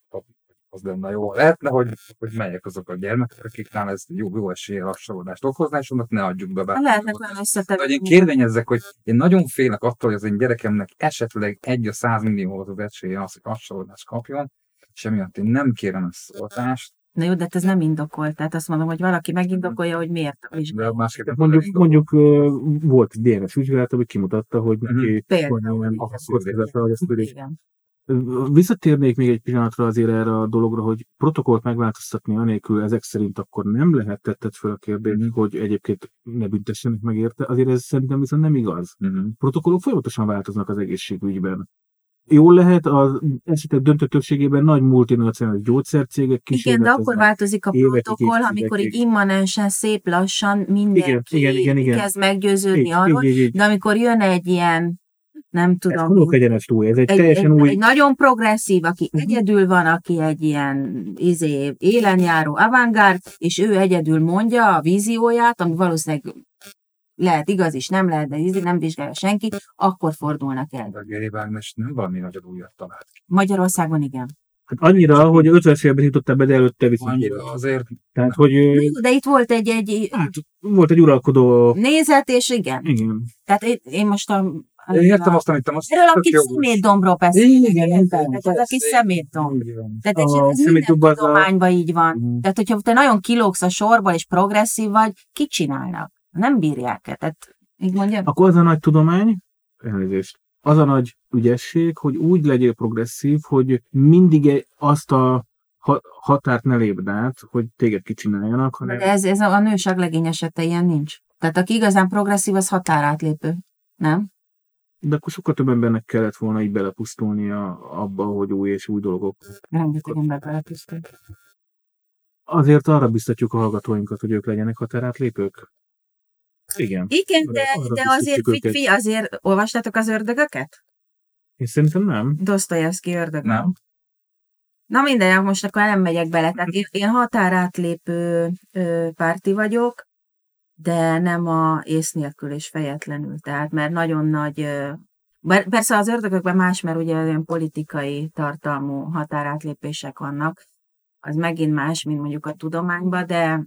az lenne jó. Lehetne, hogy, hogy melyek azok a gyermekek, akiknál ez jó, jó esélye acsavadást okozna, és annak ne adjuk be Lehetnek olyan oltást. Vagy én összetevők. kérvényezzek, hogy én nagyon félek attól, hogy az én gyerekemnek esetleg egy a százmillió az esélye az, hogy acsavadást kapjon, és emiatt én nem kérem ezt az oltást, Na jó, de hát ez nem indokolt. Tehát azt mondom, hogy valaki megindokolja, hogy miért de vizsgálja. Mondjuk, mondjuk volt DNS vizsgálata, hogy kimutatta, hogy neki Például, van kockázata, hogy ezt. Igen. Visszatérnék még egy pillanatra azért erre a dologra, hogy protokollt megváltoztatni anélkül ezek szerint akkor nem lehet tetted fel a kérdést, Mhm. hogy egyébként ne büntessenek meg érte. Azért ez szerintem viszont nem igaz. Mhm. protokollok folyamatosan változnak az egészségügyben. Jól lehet, az esetek döntő többségében nagy multinacionális gyógyszercégek Igen, de akkor változik a protokoll, amikor így immanensen, szép lassan mindenki igen, igen, igen. kezd meggyőződni Így, arról, így, így, de amikor jön egy ilyen, nem Ez tudom, homlok egyenes túl, ez egy, egy, teljesen egy, új... egy nagyon progresszív, aki Mhm. egyedül van, aki egy ilyen izé, élenjáró avantgárd, és ő egyedül mondja a vízióját, ami valószínűleg lehet igaz is, nem lehet, de izé nem vizsgálja senki, akkor fordulnak el. A Geri nem valami nagyon újat talált ki. Magyarországon igen. Hát annyira, hogy 50-es években jutotta be, de előtte viszont. Annyira azért Tehát, hogy De itt volt egy, egy hát, volt egy uralkodó... nézet, és igen. Igen. Tehát én, én most a... Én értem azt, amit te most Erről a kis szemétdombról beszélünk. Igen, igen, Tehát az a kis szemétdomb. Tehát A ez, ez minden tudományban így van. Tehát, hogyha te nagyon kilógsz a sorból, és progresszív vagy, kit csinálnak? Nem bírják -e. Tehát, így mondjam? Akkor az a nagy tudomány, elnézést, az a nagy ügyesség, hogy úgy legyél progresszív, hogy mindig azt a ha- határt ne lépd át, hogy téged kicsináljanak, hanem De ez, ez a, a nőság legény esete ilyen nincs. Tehát aki igazán progresszív, az határátlépő. Nem? de akkor sokkal több embernek kellett volna így belepusztulnia abba, hogy új és új dolgok. Rengeteg ember belepusztul. Azért arra biztatjuk a hallgatóinkat, hogy ők legyenek határátlépők? Igen. Igen, de, arra de azért, fi, fi, azért olvastátok az ördögöket? Én szerintem nem. Dostoyevsky ördög. Nem? Na minden, most akkor nem megyek bele. Tehát én, én határátlépő ö, párti vagyok, de nem a ész nélkül és fejetlenül. Tehát, mert nagyon nagy... Ö, persze az ördögökben más, mert ugye olyan politikai tartalmú határátlépések vannak, az megint más, mint mondjuk a tudományban, de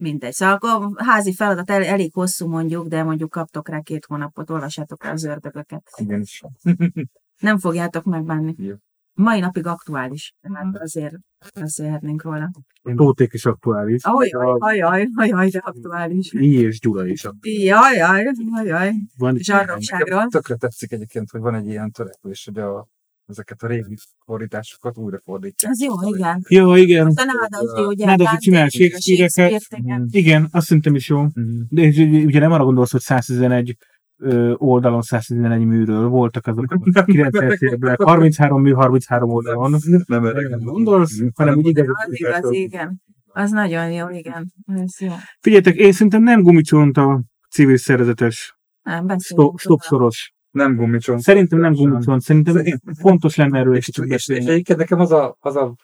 mindegy. Szóval a házi feladat el, elég hosszú mondjuk, de mondjuk kaptok rá két hónapot, olvassátok rá az ördögöket. Igenis. [laughs] Nem fogjátok megbánni. Jó. Mai napig aktuális, tehát azért beszélhetnénk róla. Tóték is aktuális. Ajaj, ajaj, ajaj, de aktuális. I és Gyula is. Jaj, jaj, ajaj. Van Zsarnokságról. Tökre tetszik egyébként, hogy van egy ilyen törekvés, hogy a, ezeket a régi fordításokat újra fordítják. Az jó, igen. Ja, igen. A Nádasdi, ugye? Nádasdi csinál Shakespeare-eket. Igen. Igen, azt szerintem is jó. Mhm. De ugye nem arra gondolsz, hogy 111 ö, oldalon 111 műről voltak azok a 90-es években, 33 mű, 33 oldalon. Nem erre gondolsz, hanem úgy igaz. Az igaz, igen. Az nagyon jó, igen. Ez jó. Figyeljetek, én szerintem nem gumicsont a civil szervezetes Nem, stop, tovább. Nem gumicsont. Szerintem nem gumicsont, szerintem fontos lenne erről egy És, kicsit és, egyébként nekem az a, az a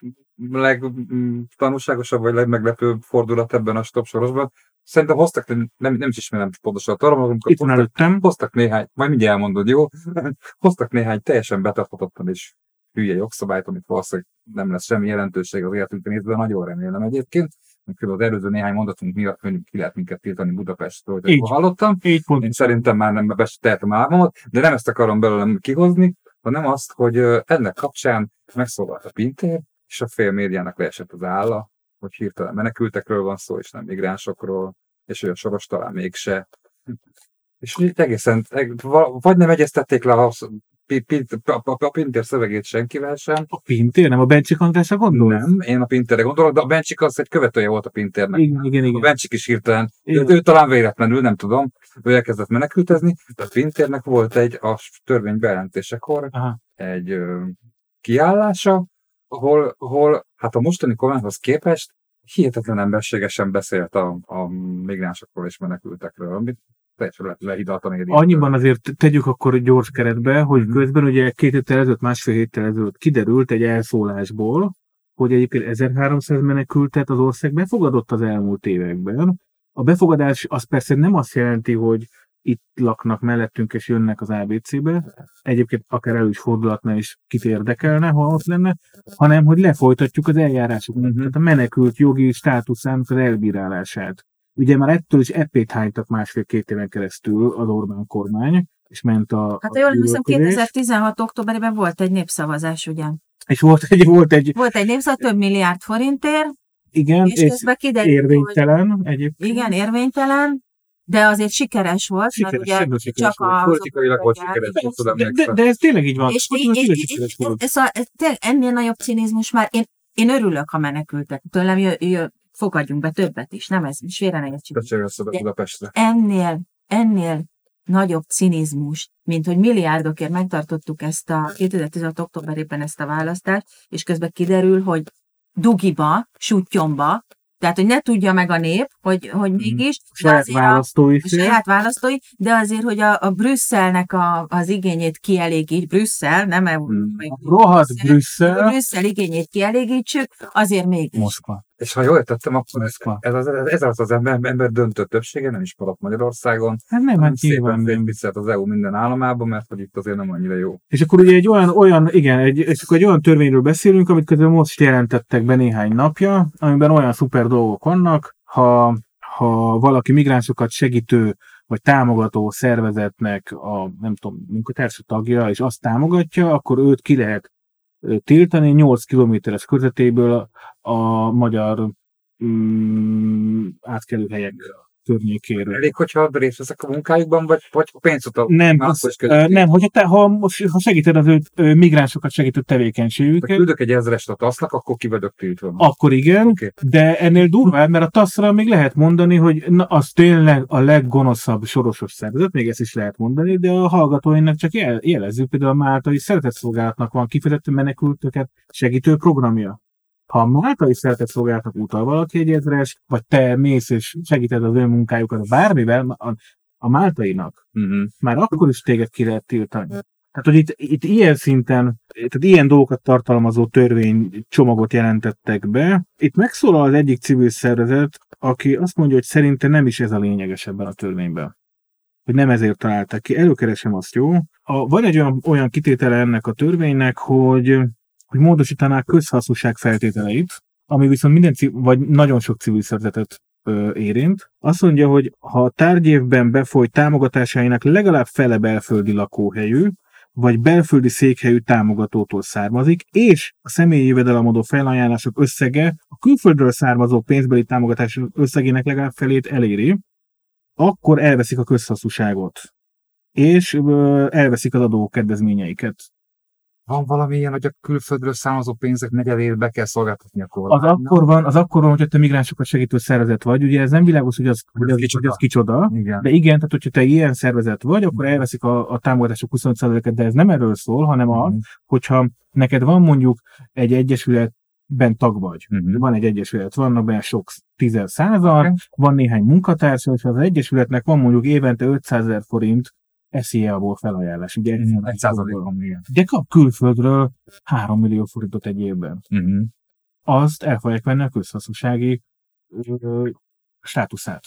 legtanulságosabb, vagy legmeglepőbb fordulat ebben a stop sorosban. Szerintem hoztak, nem, nem is ismerem pontosan a tartalmat, Itt van előttem. hoztak néhány, majd mindjárt elmondod, jó? [laughs] hoztak néhány teljesen betartatottan és hülye jogszabályt, amit valószínűleg nem lesz semmi jelentőség az életünkre nézve, nagyon remélem egyébként. Kb. az előző néhány mondatunk miatt mondjuk ki lehet minket tiltani Budapestről, hogy Így. hallottam. Így pont. Én szerintem már nem betehetem álmomat, de nem ezt akarom belőlem kihozni, hanem azt, hogy ennek kapcsán megszólalt a Pintér, és a fél médiának leesett az álla, hogy hirtelen menekültekről van szó, és nem migránsokról, és hogy a soros talán mégse. És így egészen, eg- va- vagy nem egyeztették le a, a, a, a Pintér szövegét senkivel sem, A Pintér, nem a Bencsik Andrásra gondolsz? nem, én a Pinterre gondolok, de a Bencsik az egy követője volt a Pinternek. Igen, igen, A igen. Bencsik is hirtelen, ő, ő talán véletlenül, nem tudom, ő elkezdett menekültezni, de a Pinternek volt egy a törvény bejelentésekor Aha. egy ö, kiállása, ahol, ahol hát a mostani kormányhoz képest hihetetlen emberségesen beszélt a, a migránsokról és menekültekről, amit teljesen lehidalt a. Annyiban azért tegyük akkor gyors keretbe, hogy Mhm. közben ugye két héttel ezelőtt, másfél héttel ezelőtt kiderült egy elszólásból, hogy egyébként 1300 menekültet az ország befogadott az elmúlt években. A befogadás az persze nem azt jelenti, hogy itt laknak mellettünk és jönnek az ABC-be, egyébként akár elő is fordulhatna és kit érdekelne, ha ott lenne, hanem hogy lefolytatjuk az eljárásokat, Mhm. tehát a menekült jogi státuszának az elbírálását. Ugye már ettől is epét hánytak másfél-két éven keresztül az Orbán kormány, és ment a... Hát a jól gyűlölködés, 2016. októberében volt egy népszavazás, ugye? És volt egy, volt egy, Volt egy népszavazás több milliárd forintért, igen, és és közben kiderült, hogy érvénytelen egyébként. igen, érvénytelen, de azért sikeres volt, Sikeres, mert ugye sikeres csak volt. a... Politikailag volt sikeres, tudom, De, de, de, ez tényleg így van. És, Hogy és, és, sikeres és, és, szóval ez tényleg ennél nagyobb cinizmus már, én, én örülök, ha menekültek. Tőlem jö, jö, fogadjunk be többet is, nem ez, és félre ne értsük. Ennél, ennél nagyobb cinizmus, mint hogy milliárdokért megtartottuk ezt a 2016. októberében ezt a választást, és közben kiderül, hogy dugiba, sutyomba, tehát, hogy ne tudja meg a nép, hogy, hogy mégis, de Saját választói a saját választói, de azért, hogy a, a Brüsszelnek a, az igényét kielégít, Brüsszel, nem európai. Rohadt Brüsszel, Brüsszel. Brüsszel igényét kielégítsük, azért mégis. Moszkva. És ha jól értettem, akkor ez, ez, az, ez az az ember, ember döntő többsége, nem is maradt Magyarországon, Hát nem, hát nyilván nem. visszát az EU minden államában, mert hogy itt azért nem annyira jó. És akkor ugye egy olyan, olyan igen, egy, és akkor egy olyan törvényről beszélünk, amit közben most jelentettek be néhány napja, amiben olyan szuper dolgok vannak, ha, ha valaki migránsokat segítő vagy támogató szervezetnek a, nem tudom, munkatársa tagja, és azt támogatja, akkor őt ki lehet tiltani 8 kilométeres körzetéből a, magyar mm, átkelőhelyek környékéről. Elég, hogyha részt veszek a munkájukban, vagy, vagy pénzt utal. Nem, az, nem, hogyha te, ha, ha segíted az ő migránsokat segítő Ha tevékenységüket, küldök egy ezerest a tasznak, akkor ki vagyok tiltva. akkor igen, Oké. de ennél durvább, mert a TASZ-ra még lehet mondani, hogy na, az tényleg a leggonoszabb sorosos szervezet, még ezt is lehet mondani, de a hallgatóinak csak jel, jelezzük, például a Máltai Szeretetszolgálatnak van kifejezetten menekültöket segítő programja. Ha a Máltai Szeretetszolgálatnak utal valaki egy ezres, vagy te mész és segíted az ő munkájukat bármivel, a, a Máltainak Uh-huh. már akkor is téged ki lehet tiltani. Tehát, hogy itt, itt ilyen szinten, tehát ilyen dolgokat tartalmazó törvény csomagot jelentettek be. Itt megszólal az egyik civil szervezet, aki azt mondja, hogy szerinte nem is ez a lényeges ebben a törvényben. Hogy nem ezért találták ki. Előkeresem azt, jó? A, van egy olyan, olyan kitétele ennek a törvénynek, hogy, hogy módosítanák közhasznosság feltételeit, ami viszont minden, vagy nagyon sok civil szervezetet érint. Azt mondja, hogy ha a tárgyévben befolyt támogatásainak legalább fele belföldi lakóhelyű, vagy belföldi székhelyű támogatótól származik, és a személyi jövedelemadó felajánlások összege a külföldről származó pénzbeli támogatások összegének legalább felét eléri, akkor elveszik a közhasznosságot, és elveszik az adó kedvezményeiket. Van valami ilyen, hogy a külföldről származó pénzek negyedét be kell szolgáltatni a Az kormánynak? akkor van, az akkor van, hogyha te migránsokat segítő szervezet vagy, ugye ez nem világos, hogy az, hogy az, kicsoda. hogy az kicsoda, Igen. de igen, tehát hogyha te ilyen szervezet vagy, akkor elveszik a, a támogatások 25%-et, de ez nem erről szól, hanem az, Mhm. hogyha neked van mondjuk egy egyesületben tag vagy, Mhm. van egy egyesület, vannak benne sok tízen százal, Oké. van néhány munkatársa, és az egyesületnek van mondjuk évente 500 ezer forint SZIA-ból felajánlás. Ugye Mhm. Egy százalékon, igen. De kap külföldről 3 millió forintot egy évben. Uh-huh. Azt el fogják venni a közhasznossági ö, státuszát.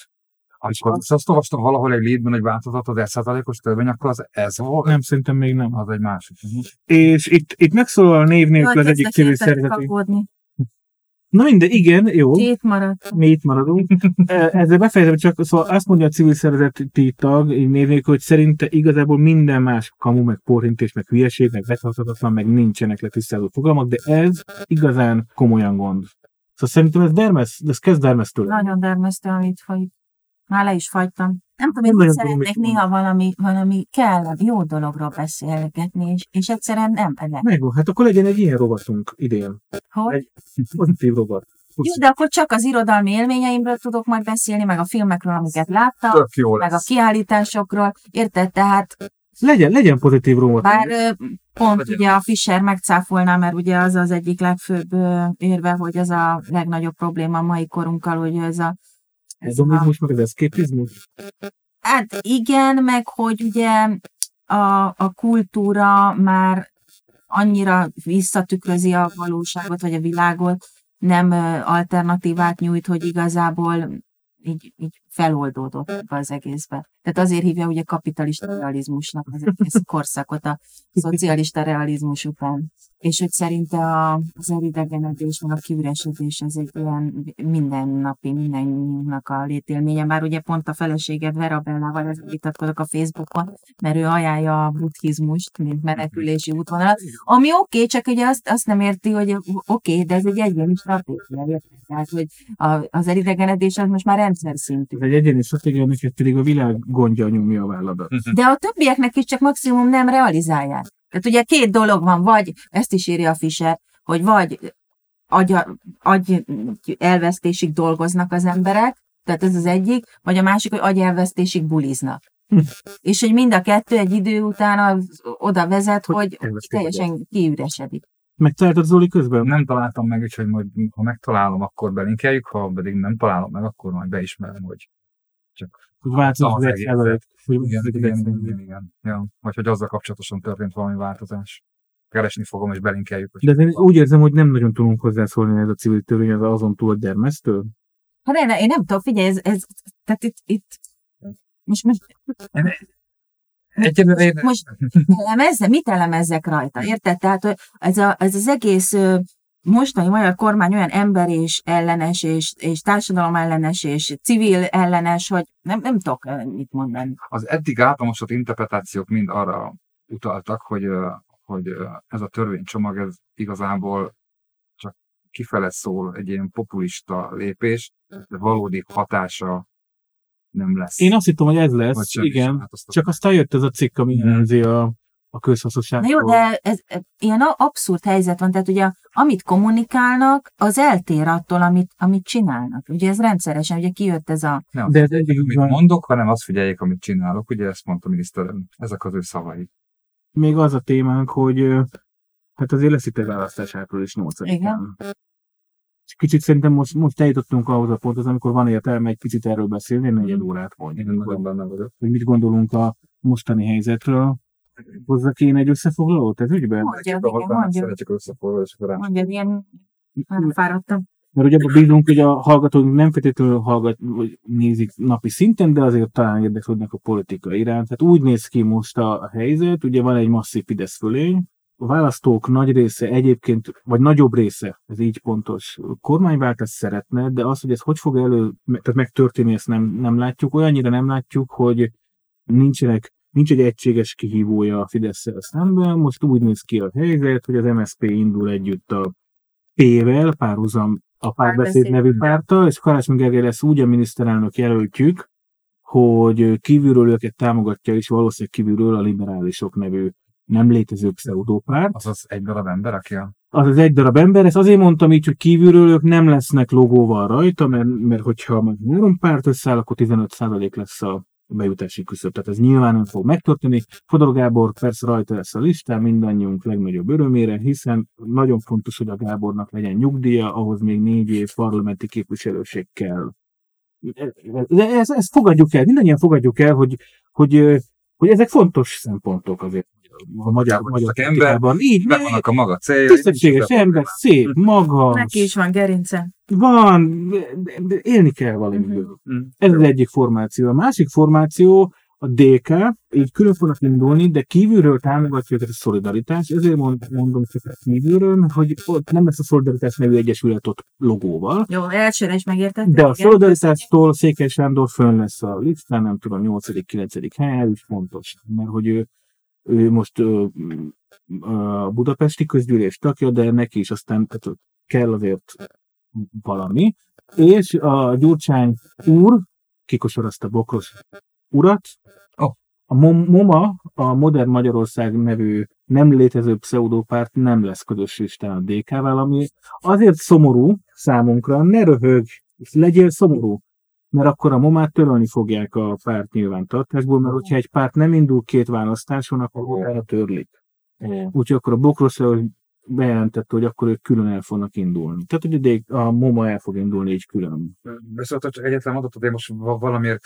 Amikor azt olvastam valahol egy leadben, hogy változott az 1%-os törvény, akkor az ez volt? Nem, szerintem még nem. Az egy másik. Uh-huh. És itt, itt megszólal a név nélkül az egyik civil kapódni. Na minden, igen, jó. Két maradt. Mi itt maradunk. [laughs] Ezzel befejezem, csak szóval azt mondja a civil szervezeti tag, így névnék, hogy szerinte igazából minden más kamu, meg porhintés, meg hülyeség, meg betartatatlan, meg nincsenek letisztázó fogalmak, de ez igazán komolyan gond. Szóval szerintem ez dermesz, de ez kezd dermesztő. Nagyon dermesztő, amit folyik. Már le is fagytam. Nem tudom, én szeretnék néha valami, valami kell, jó dologról beszélgetni, és, és egyszerűen nem elek. Megvan, hát akkor legyen egy ilyen rovatunk idén. Hogy? Egy pozitív rovat. Jó, de akkor csak az irodalmi élményeimről tudok majd beszélni, meg a filmekről, amiket láttam, Tök jó meg a lesz. kiállításokról. Érted? Tehát Legyen, legyen pozitív rovat. bár pont Legyen. ugye a Fischer megcáfolná, mert ugye az az egyik legfőbb érve, hogy ez a legnagyobb probléma a mai korunkkal, hogy a ez a, Hedonizmus, meg az eszképizmus. Hát igen, meg hogy ugye a, a kultúra már annyira visszatükrözi a valóságot, vagy a világot, nem alternatívát nyújt, hogy igazából így, így feloldódott ebbe az egészbe. Tehát azért hívja ugye kapitalista realizmusnak az egész korszakot a szocialista realizmus után. És hogy szerinte a, az elidegenedés, meg a kiüresedés ez egy ilyen mindennapi, mindennyiunknak a létélménye. Már ugye pont a feleséged Vera Bellával ezzel vitatkozok a Facebookon, mert ő ajánlja a buddhizmust, mint menekülési útvonalat, ami oké, okay, csak ugye azt, azt nem érti, hogy oké, okay, de ez egy egyéni stratégia? Tehát, hogy a, az elidegenedés az most már rendszer szintű. Ez egy egyéni stratégia, neked pedig a világ gondja nyomja a válladat. [laughs] De a többieknek is csak maximum nem realizálják. Tehát ugye két dolog van, vagy, ezt is írja a Fischer, hogy vagy agy, agy elvesztésig dolgoznak az emberek, tehát ez az egyik, vagy a másik, hogy agyelvesztésig buliznak. [laughs] És hogy mind a kettő egy idő után az oda vezet, Hogy hogy, teljesen kiüresedik. Megtaláltad Zoli közben? Nem találtam meg, úgyhogy majd, ha megtalálom, akkor belinkeljük, ha pedig nem találom meg, akkor majd beismerem, hogy Hogy változott Az az százalék. Hogy igen, igen, igen, igen, igen. Ja. Vagy hogy azzal kapcsolatosan történt valami változás. Keresni fogom, és belinkeljük. Hogy De én úgy érzem, hogy nem nagyon tudunk hozzászólni ez a civil törvény, ez azon túl dermesztő. Hát én, én nem tudom, figyelj, ez, ez tehát itt, itt most, most Egyelőre most elemezze, mit elemezzek rajta, érted? Tehát hogy ez, a, ez az egész mostani magyar kormány olyan ember és ellenes, és, és társadalom ellenes, és civil ellenes, hogy nem, nem tudok mit mondani. az eddig általánosott interpretációk mind arra utaltak, hogy, hogy ez a törvénycsomag ez igazából csak kifele szól egy ilyen populista lépés, de valódi hatása nem lesz. Én azt hittem, hogy ez Vagy lesz, sem igen. változtat. Csak aztán jött ez a cikk, ami Mhm. jelzi a, a Na közhasznosságról. jó, de ez, ez ilyen abszurd helyzet van, tehát ugye amit kommunikálnak, az eltér attól, amit, amit csinálnak. Ugye ez rendszeresen, ugye kijött ez a Nem, De ez egyik amit van. mondok, hanem azt figyeljék, amit csinálok. Ugye ezt mondta a miniszterelnök. Ezek az ő szavai. Még az a témánk, hogy hát azért lesz itt egy választás április 8 Igen. Kicsit szerintem most, most eljutottunk ahhoz a ponthoz, amikor van értelme egy picit erről beszélni, egy negyed órát Én mondjuk, nagyon hogy, benne vagyok. hogy mit gondolunk a mostani helyzetről. Hozzak én egy összefoglalót ez ügyben? mondja, Hozzá igen, nem mondja, szeretjük összefoglalni, és akkor rá. mondja, ilyen nem fáradtam. Mert ugye abban bízunk, hogy a hallgatóink nem feltétlenül hallgat, vagy nézik napi szinten, de azért talán érdeklődnek a politika iránt. Tehát úgy néz ki most a, a helyzet, ugye van egy masszív Fidesz fölény, a választók nagy része egyébként, vagy nagyobb része, ez így pontos, kormányváltást szeretne, de az, hogy ez hogy fog elő, tehát megtörténni, ezt nem, nem látjuk. Olyannyira nem látjuk, hogy nincsenek, nincs egy egységes kihívója a fidesz szemben. Most úgy néz ki a helyzet, hogy az MSZP indul együtt a P-vel, párhuzam a párbeszéd Párbeszéd. nevű párttal, és Karácsony Gergely lesz úgy a miniszterelnök jelöltjük, hogy kívülről őket támogatja, és valószínűleg kívülről a liberálisok nevű nem létező pseudópárt. Azaz egy darab ember, aki a Az az egy darab ember, ezt azért mondtam így, hogy kívülről ők nem lesznek logóval rajta, mert, mert hogyha már három párt összeáll, akkor 15% lesz a bejutási küszöb. Tehát ez nyilván nem fog megtörténni. Fodor Gábor persze rajta lesz a listán, mindannyiunk legnagyobb örömére, hiszen nagyon fontos, hogy a Gábornak legyen nyugdíja, ahhoz még négy év parlamenti képviselőség kell. De ezt, ezt fogadjuk el, mindannyian fogadjuk el, hogy, hogy, hogy ezek fontos szempontok azért a magyar, magyar csak ember, politikában. Így, megvannak a maga céljai. tisztességes ember, szép, magas, Neki is van gerince. van, de, de élni kell valamiből. Mm. Ez az egyik formáció. A másik formáció a DK így külön fognak indulni, de kívülről támogatja őket a szolidaritás, ezért mondom csak kívülről, mert hogy ott nem lesz a szolidaritás nevű egyesület ott logóval. Jó, elsőre is megértettem. De a szolidaritástól Székely Sándor fönn lesz a listán, nem tudom, 8.-9. helyen, is fontos, mert hogy ő, ő most a budapesti közgyűlés tagja, de neki is aztán tehát kell azért valami. És a Gyurcsány úr kikosarazta Bokros urat, a MOMA, a Modern Magyarország nevű nem létező pseudopárt nem lesz közös listán a DK-vel, ami azért szomorú számunkra, ne röhög, legyél szomorú, mert akkor a momát törölni fogják a párt nyilvántartásból, mert hogyha egy párt nem indul két választáson, akkor utána törlik. Úgyhogy akkor a Bokros bejelentette, hogy akkor ők külön el fognak indulni. Tehát, hogy a MOMA el fog indulni így külön. Viszont csak egyetlen adatot, én most valamiért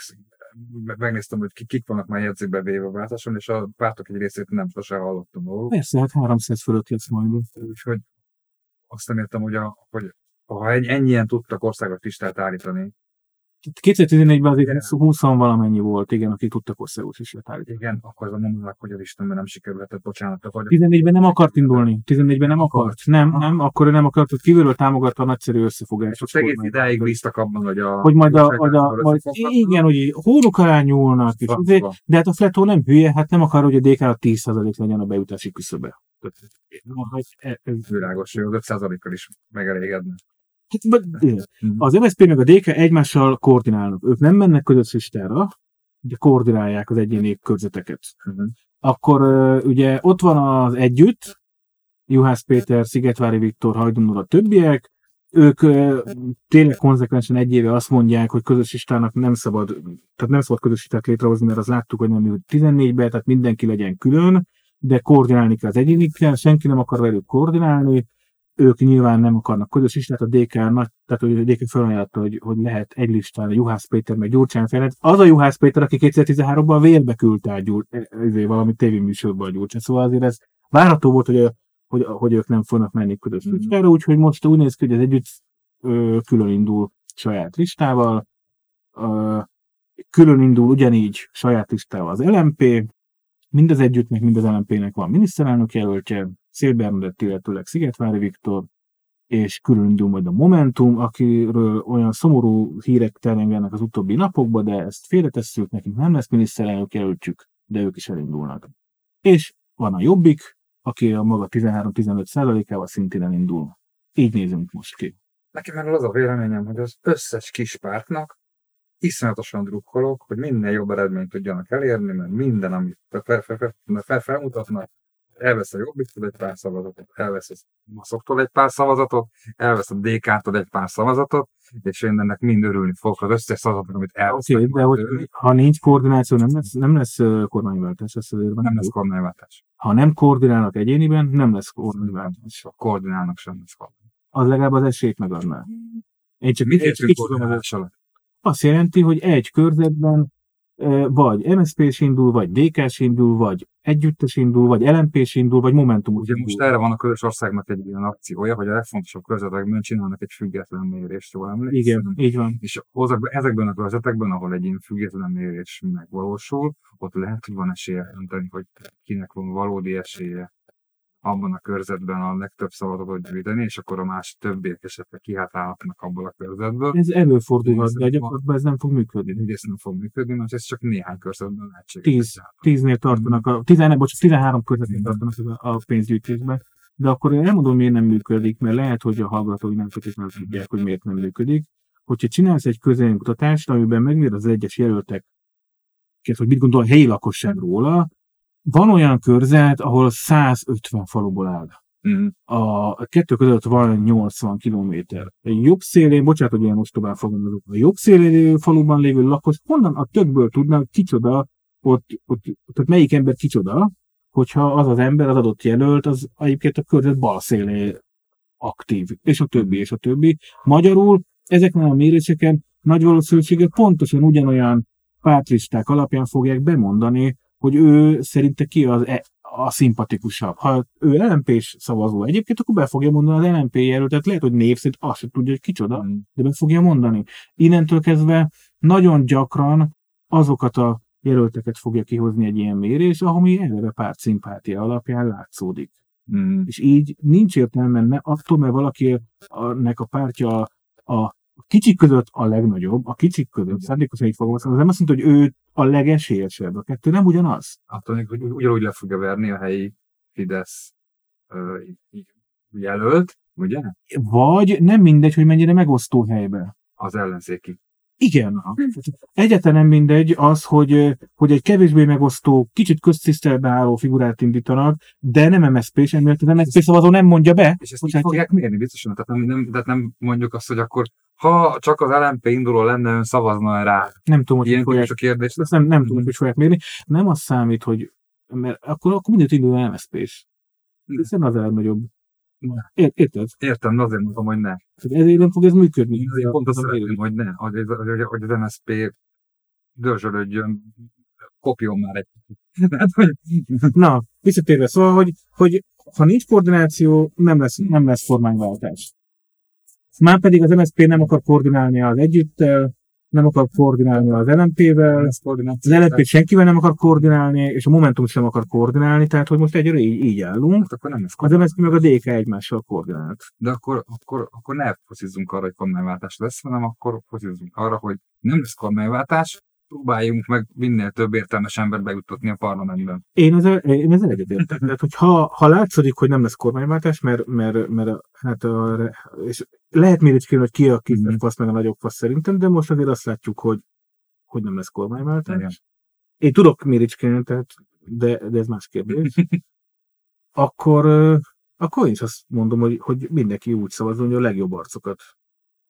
megnéztem, hogy kik vannak már jegyzékbe véve a váltáson, és a pártok egy részét nem sosem hallottam róluk. Persze, hát 300 fölött lesz majd. Úgyhogy azt nem értem, hogy, a, hogy ha ennyien tudtak országos listát állítani, 2014-ben azért 20 valamennyi volt, igen, akik tudtak országos is állítani. Igen, akkor az a mondanak, hogy az Istenben nem sikerült, bocsánat. Vagy... 14-ben nem akart indulni. 14-ben nem akart. Nem, nem, akkor ő nem akart, hogy kívülről támogatta a nagyszerű összefogást. Most egész idáig bíztak abban, hogy a... Hogy majd a, a, a majd, igen, hogy hónuk alá nyúlnak, és de, de hát a Fletó nem hülye, hát nem akar, hogy a DK a 10% legyen a bejutási küszöbe. Világos, hogy az 5%-kal is megelégedne. Az MSZP meg a DK egymással koordinálnak. Ők nem mennek közös listára, de koordinálják az egyéni körzeteket. Uh-huh. Akkor ugye ott van az együtt, Juhász Péter, Szigetvári Viktor, Hajdun a többiek, ők tényleg konzekvensen egy éve azt mondják, hogy közös listának nem szabad, tehát nem szabad közös listát létrehozni, mert az láttuk, hogy nem jut 14-be, tehát mindenki legyen külön, de koordinálni kell az egyénikkel, senki nem akar velük koordinálni, ők nyilván nem akarnak közös listát, a DK nagy, tehát a DK felajánlotta, hogy, hogy lehet egy listán a Juhász Péter meg Gyurcsány Ferenc. Az a Juhász Péter, aki 2013-ban vérbe küldte a Gyur, ezért valami tévéműsorban a Gyurcsány. Szóval azért ez várható volt, hogy, a, hogy, hogy ők nem fognak menni közös mm-hmm. listára, úgyhogy most úgy néz ki, hogy az együtt ö, külön indul saját listával, ö, külön indul ugyanígy saját listával az LMP, mind az együttnek, mind az LMP-nek van miniszterelnök jelöltje, Szél Bernadett, illetőleg Szigetvári Viktor, és külön indul majd a Momentum, akiről olyan szomorú hírek terjengenek az utóbbi napokban, de ezt félretesszük, nekünk nem lesz miniszterelnök jelöltjük, de ők is elindulnak. És van a Jobbik, aki a maga 13-15 százalékával szintén elindul. Így nézünk most ki. Nekem erről az a véleményem, hogy az összes kis pártnak iszonyatosan drukkolok, hogy minél jobb eredményt tudjanak elérni, mert minden, amit felmutatnak, elvesz a Jobbiktól egy pár szavazatot, elvesz a Maszoktól egy pár szavazatot, elvesz a DK-tól egy pár szavazatot, és én ennek mind örülni fogok az összes szavazatot, amit elvesz. Oké, okay, de hogy, ha nincs koordináció, nem lesz, nem lesz kormányváltás, ezt azért nem lesz kormányváltás. Ha nem koordinálnak egyéniben, nem lesz kormányváltás. Ha koordinálnak, sem lesz kormányváltás. Az legalább az esélyt megadná. Én csak, Mit értünk koordinálás alatt? Azt jelenti, hogy egy körzetben vagy MSZP-s indul, vagy DK-s indul, vagy együttes indul, vagy LMP-s indul, vagy Momentum. Ugye most erre van a közös országnak egy ilyen akciója, hogy a legfontosabb körzetekben csinálnak egy független mérést, jól emlékszem. Igen, így van. És ezekben a körzetekben, ahol egy ilyen független mérés megvalósul, ott lehet, hogy van esélye dönteni, hogy kinek van valódi esélye abban a körzetben a legtöbb szavazatot gyűjteni, és akkor a más többiek esetleg kihátálhatnak abból a körzetből. Ez előfordulhat, de gyakorlatban ez nem fog működni. Ez nem fog működni, mert ez csak néhány körzetben lehetséges. Tíz, tíznél tartanak, a, tizen, bocs, 13 körzetnél tartanak a pénzgyűjtésben. De akkor én elmondom, miért nem működik, mert lehet, hogy a hallgatói nem feltétlenül tudják, hogy miért nem működik. Hogyha csinálsz egy közélmutatást, amiben megmér az egyes jelöltek, hogy mit gondol a helyi lakosság róla, van olyan körzet, ahol 150 faluból áll. Mm. A kettő között van 80 kilométer. A jobb szélén, bocsánat, hogy ilyen ostobán fogalmazok, a jobb szélén lévő faluban lévő lakos, honnan a többől tudnak, kicsoda, ott, ott, ott melyik ember kicsoda, hogyha az az ember, az adott jelölt, az egyébként a körzet bal szélé aktív, és a többi, és a többi. Magyarul ezeknél a méréseken nagy valószínűséggel pontosan ugyanolyan pártlisták alapján fogják bemondani, hogy ő szerinte ki az e, a szimpatikusabb. Ha ő LMP-s szavazó egyébként, akkor be fogja mondani az LMP jelöltet, lehet, hogy név szerint azt sem tudja, hogy kicsoda, mm. de be fogja mondani. Innentől kezdve nagyon gyakran azokat a jelölteket fogja kihozni egy ilyen mérés, ami eleve párt szimpátia alapján látszódik. Mm. És így nincs értelme ne, attól, mert valaki a, pártja a, a kicsik között a legnagyobb, a kicsik között, szándékosan így fogalmazom, az nem azt mondta, hogy ő a legesélyesebb. A kettő nem ugyanaz. Attól még, hogy ugyanúgy le fogja verni a helyi Fidesz jelölt, ugye? Vagy nem mindegy, hogy mennyire megosztó helybe. Az ellenzéki. Igen. Egyáltalán nem mindegy az, hogy, hogy egy kevésbé megosztó, kicsit köztiszteletbe álló figurát indítanak, de nem MSZP, és emiatt az MSZP szavazó nem mondja be. És ezt így fogják mérni biztosan, tehát nem, nem, tehát nem mondjuk azt, hogy akkor ha csak az LMP induló lenne, ön szavazna rá. Nem tudom, hogy Ilyen hogy fogják, a kérdés. ezt nem, nem tudom, hogy fogják mérni. Nem az számít, hogy mert akkor, akkor mindent indul a MSZP-s. Hiszen az a legnagyobb. Ért, érted? Értem, azért mondom, hogy ne. Tehát ezért nem fog ez működni. Én azért pont azt szeretném, hogy ne, hogy, ez- hogy, hogy az MSZP dörzsölődjön, kopjon már egy [laughs] Tehát, hogy Na, visszatérve, szóval, hogy, hogy ha nincs koordináció, nem lesz, nem lesz kormányváltás. Már pedig az MSZP nem akar koordinálni az együttel, nem akar koordinálni az LMP-vel, az. LMP senkivel nem akar koordinálni, és a Momentum sem akar koordinálni, tehát hogy most egyre így, így állunk. Hát akkor nem lesz Az MSZP meg a DK egymással koordinált. De akkor, akkor, akkor ne focizzunk arra, hogy kormányváltás lesz, hanem akkor focizzunk arra, hogy nem lesz kormányváltás, próbáljunk meg minél több értelmes embert bejuttatni a parlamentben. Én ezzel, én ezzel egyetértek. Tehát, hogy ha, ha látszik, hogy nem lesz kormányváltás, mert, mert, mert hát a, és lehet méricskélni, hogy ki a kis Mhm. fasz, meg a nagyobb fasz szerintem, de most azért azt látjuk, hogy, hogy nem lesz kormányváltás. Igen. Én tudok méricskélni, tehát, de, de ez más kérdés. [laughs] akkor, akkor én is azt mondom, hogy, hogy mindenki úgy szavazzon, hogy a legjobb arcokat.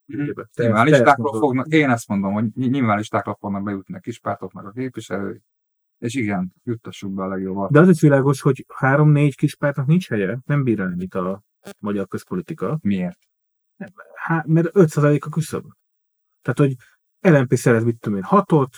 Mhm. Nyilván mondod. fognak, én ezt mondom, hogy ny- nyilván listákról fognak bejutni a kispártoknak a képviselői, és igen, juttassuk be a legjobbat. De az is világos, hogy három-négy kis pártnak nincs helye, nem bír el a magyar közpolitika. Miért? Há, mert 5% a küszöb. Tehát, hogy LNP szerez, mit tudom én, hatot,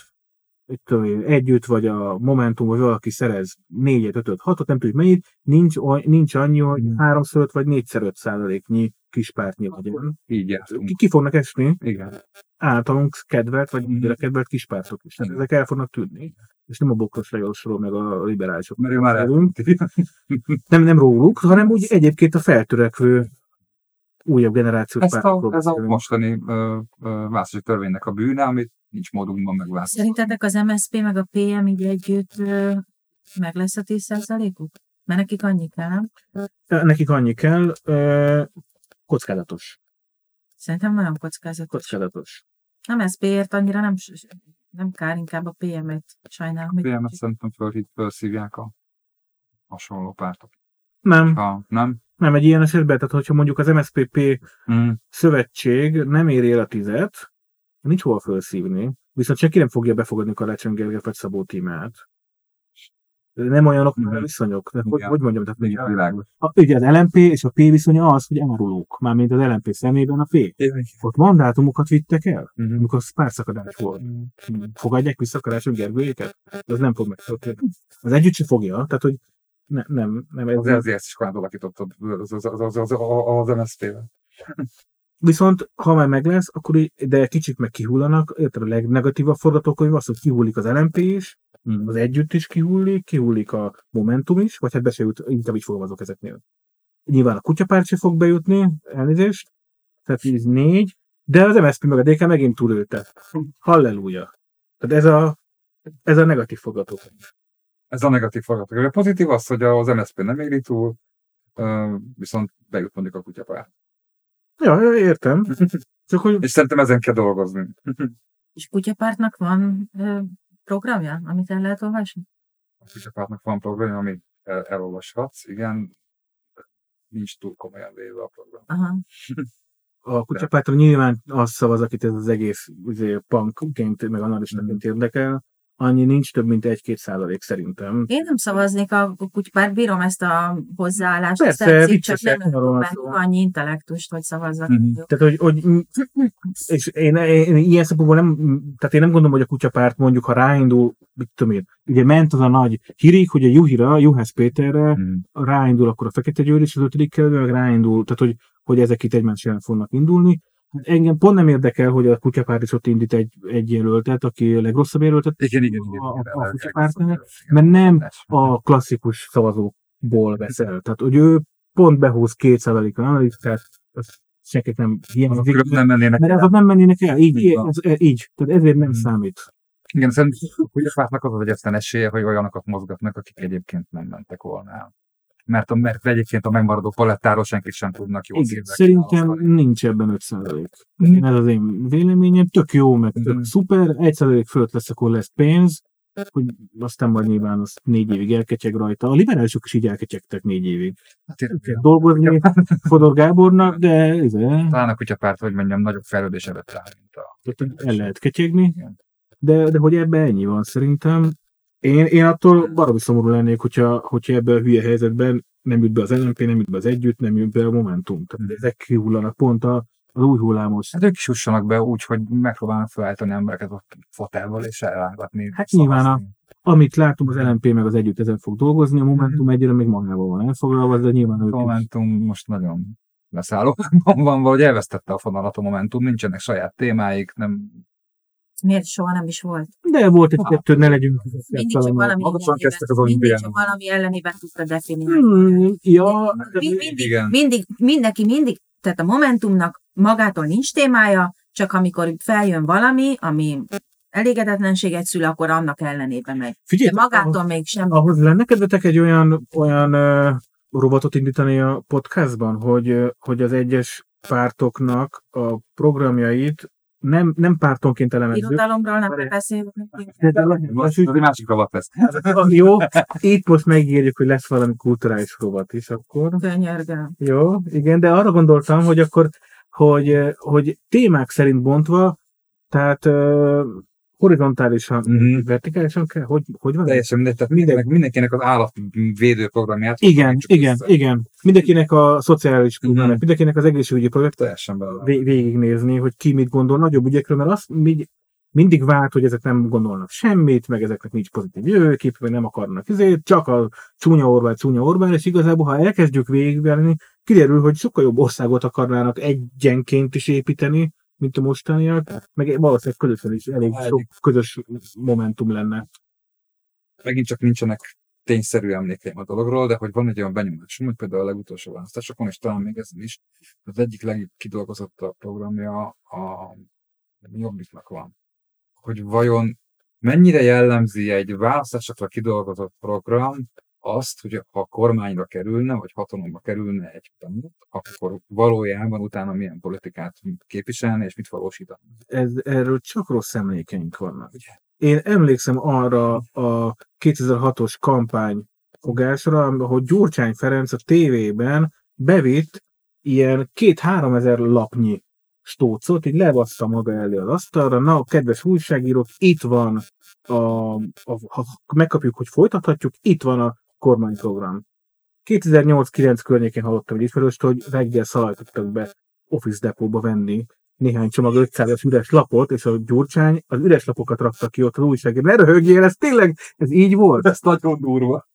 mit tudom én, együtt, vagy a Momentum, vagy valaki szerez négyet, ötöt, hatot, nem tudjuk mennyit, nincs, nincs annyi, hogy Mhm. háromszor öt, vagy négyszer öt százaléknyi kispártnyi legyen. Így jártunk. Ki, ki fognak esni Igen. általunk kedvelt, vagy mindenre kedvelt kispártok is. Tehát ezek el fognak tűnni. És nem a Bokros Lajosról, meg a liberálisok. Mert ő már. Nem, nem róluk, hanem úgy egyébként a feltörekvő újabb generációs Ez a, ez a mostani választási törvénynek a bűne, amit nincs módunkban megváltoztatni. Szerintetek az MSZP meg a PM így együtt ö, meg lesz a 10%-uk? Mert nekik annyi kell, nem? Nekik annyi kell, ö, kockázatos. Szerintem nagyon kockázatos. Kockázatos. Nem MSZP-ért annyira nem, s- nem kár, inkább a PM-et sajnálom. PMS kicsit- szerintem fölhít, felszívják a hasonló pártok. Nem, Ha nem, nem egy ilyen esetben, tehát hogyha mondjuk az MSZPP mm. szövetség nem éri el a tizet, nincs hova felszívni, viszont senki nem fogja befogadni Karácsony Gergely vagy Szabó Tímát. Nem olyanok, Mhm. mint a viszonyok. De hogy, Igen. hogy mondjam, tehát igen, világos. a, ugye az LMP és a P viszonya az, hogy árulók, mármint az LMP szemében a P. Ott mandátumokat vittek el, Mhm. amikor párszakadás volt. Fogadják vissza Karácsony Gergőjéket? De az nem fog megtörténni. Az együtt se fogja, tehát hogy ne, nem, nem ez, Az ezért is korán alakítottad az, az, az, az, az, az MSZP-vel. Viszont, ha már meg lesz, akkor de kicsit meg kihullanak, érted a legnegatívabb forgatókönyv az, hogy kihullik az LMP is, Mm. az együtt is kihullik, kihullik a Momentum is, vagy hát be se jut, inkább így fogalmazok ezeknél. Nyilván a kutyapárt se fog bejutni, elnézést, tehát ez négy, de az MSZP meg a DK megint túlélte. [laughs] Halleluja. Tehát ez a, ez a negatív forgatókönyv. Ez a negatív forgatókönyv. A pozitív az, hogy az MSZP nem éri túl, viszont bejut mondjuk a kutyapárt. Ja, értem. [laughs] Csak hogy És szerintem ezen kell dolgozni. És kutyapártnak van programja, amit el lehet olvasni? A kutyapártnak van program, amit el, elolvashatsz, igen, nincs túl komolyan véve a program. Aha. a kutyapártra nyilván az szavaz, akit ez az egész ugye, punkként, meg analistaként érdekel, annyi nincs több, mint egy-két százalék szerintem. Én nem szavaznék a kutyapárt, bírom ezt a hozzáállást, Persze, tetszik, csak nem bennük annyi intellektust, hogy szavazzak. Mhm. Jó. Tehát, hogy, hogy és én, én, ilyen szempontból nem, tehát én nem gondolom, hogy a kutyapárt mondjuk, ha ráindul, mit tudom én, ugye ment az a nagy hírig, hogy a Juhira, Juhász Péterre Mm. ráindul akkor a Fekete Győr is az ötödik meg ráindul, tehát hogy, hogy ezek itt egymás ellen fognak indulni. Engem pont nem érdekel, hogy a kutyapárt is ott indít egy, egy jelöltet, aki a legrosszabb jelöltet Igen, igen, igen. a, igen, a, kutyapártnál, mert nem a klasszikus szavazókból veszel. Tehát, hogy ő pont behúz két százalékon analisztát, az senkit nem hiányzik. Különben nem mennének Mert el. azok nem mennének el, így, Így ez, így. Tehát ezért nem Mm. számít. Igen, szerintem a kutyapártnak az az egyetlen esélye, hogy olyanokat mozgatnak, akik egyébként nem mentek volna el. Mert, a, mert egyébként a megmaradó palettáról senki sem tudnak jól Igen, szerintem nincs ebben 5 százalék. Mhm. Ez az én véleményem, tök jó, meg tök Mhm. szuper, 1 százalék fölött lesz, akkor lesz pénz, hogy aztán majd nyilván az négy évig elketyeg rajta. A liberálisok is így elketyegtek négy évig. Hát én- Kell dolgozni [laughs] Fodor Gábornak, de ez Talán a kutyapárt, hogy mondjam, nagyobb fejlődés előtt áll, mint a... el lehet ketyegni, de, de hogy ebben ennyi van szerintem. Én, én attól baromi szomorú lennék, hogyha, hogyha ebben a hülye helyzetben nem jut be az LNP, nem jut be az Együtt, nem jut be a Momentum. Tehát ezek kihullanak pont a, az új hullámos. Hát ők is jussanak be úgy, hogy megpróbálnak felállítani embereket ott fotelből és elrángatni. Hát nyilván a- szavazni. Amit látom, az LNP meg az Együtt ezen fog dolgozni, a Momentum egyre még magával van elfoglalva, de nyilván ők is. Momentum most nagyon leszállóban van, valahogy elvesztette a fonalat a Momentum, nincsenek saját témáik, nem Miért soha nem is volt? De volt egy kettő, ne legyünk. Mindig csak valami, ellenében, kezdtek az mindig csak valami ellenében tudta definiálni. Hmm, ja, de Mi- mindig, igen. mindig, mindenki mindig, tehát a Momentumnak magától nincs témája, csak amikor feljön valami, ami elégedetlenséget szül, akkor annak ellenében megy. De figyelj, magától még sem. ahhoz lenne kedvetek egy olyan, olyan uh, robotot indítani a podcastban, hogy, hogy az egyes pártoknak a programjait nem, nem pártonként elemezzük. Irodalomról nem beszélünk. Most egy másik rovat lesz. jó, itt most megírjuk, hogy lesz valami kulturális rovat is akkor. Könyörgöm. Jó, igen, de arra gondoltam, hogy akkor, hogy, hogy témák szerint bontva, tehát horizontálisan, Mhm. vertikálisan kell, hogy, hogy van? Teljesen mindegy, tehát Minden- mindenkinek, az állatvédő programját. Igen, igen, össze. igen. Mindenkinek a szociális Mhm. programját, mindenkinek az egészségügyi projekt Teljesen bele. vé- végignézni, hogy ki mit gondol nagyobb ügyekről, mert azt mi, mindig vált, hogy ezek nem gondolnak semmit, meg ezeknek nincs pozitív jövőkép, meg nem akarnak izét, csak a csúnya Orbán, csúnya Orbán, és igazából, ha elkezdjük végigvenni, kiderül, hogy sokkal jobb országot akarnának egyenként is építeni, mint a mostaniak, meg valószínűleg közösen is elég Hát, sok közös momentum lenne. Megint csak nincsenek tényszerű emlékeim a dologról, de hogy van egy olyan benyomásom, hogy például a legutolsó választásokon, és talán még ezen is, az egyik legkidolgozottabb programja a Jobbiknak van. Hogy vajon mennyire jellemzi egy választásokra kidolgozott program azt, hogy ha kormányra kerülne, vagy hatalomba kerülne egy párt, akkor valójában utána milyen politikát képviselne, és mit valósítana. ez, erről csak rossz emlékeink vannak. Én emlékszem arra a 2006-os kampány fogásra, hogy Gyurcsány Ferenc a tévében bevitt ilyen két-három ezer lapnyi stócot, így levassza maga elé az asztalra, na, kedves újságírók, itt van, a, a, ha megkapjuk, hogy folytathatjuk, itt van a kormányprogram. 2008-9 környékén hallottam egy ismerőst, hogy reggel szalajtottak be Office Depóba venni néhány csomag 500-as üres lapot, és a Gyurcsány az üres lapokat rakta ki ott az újságért. Ne röhögjél, ez tényleg, ez így volt? Ez nagyon durva.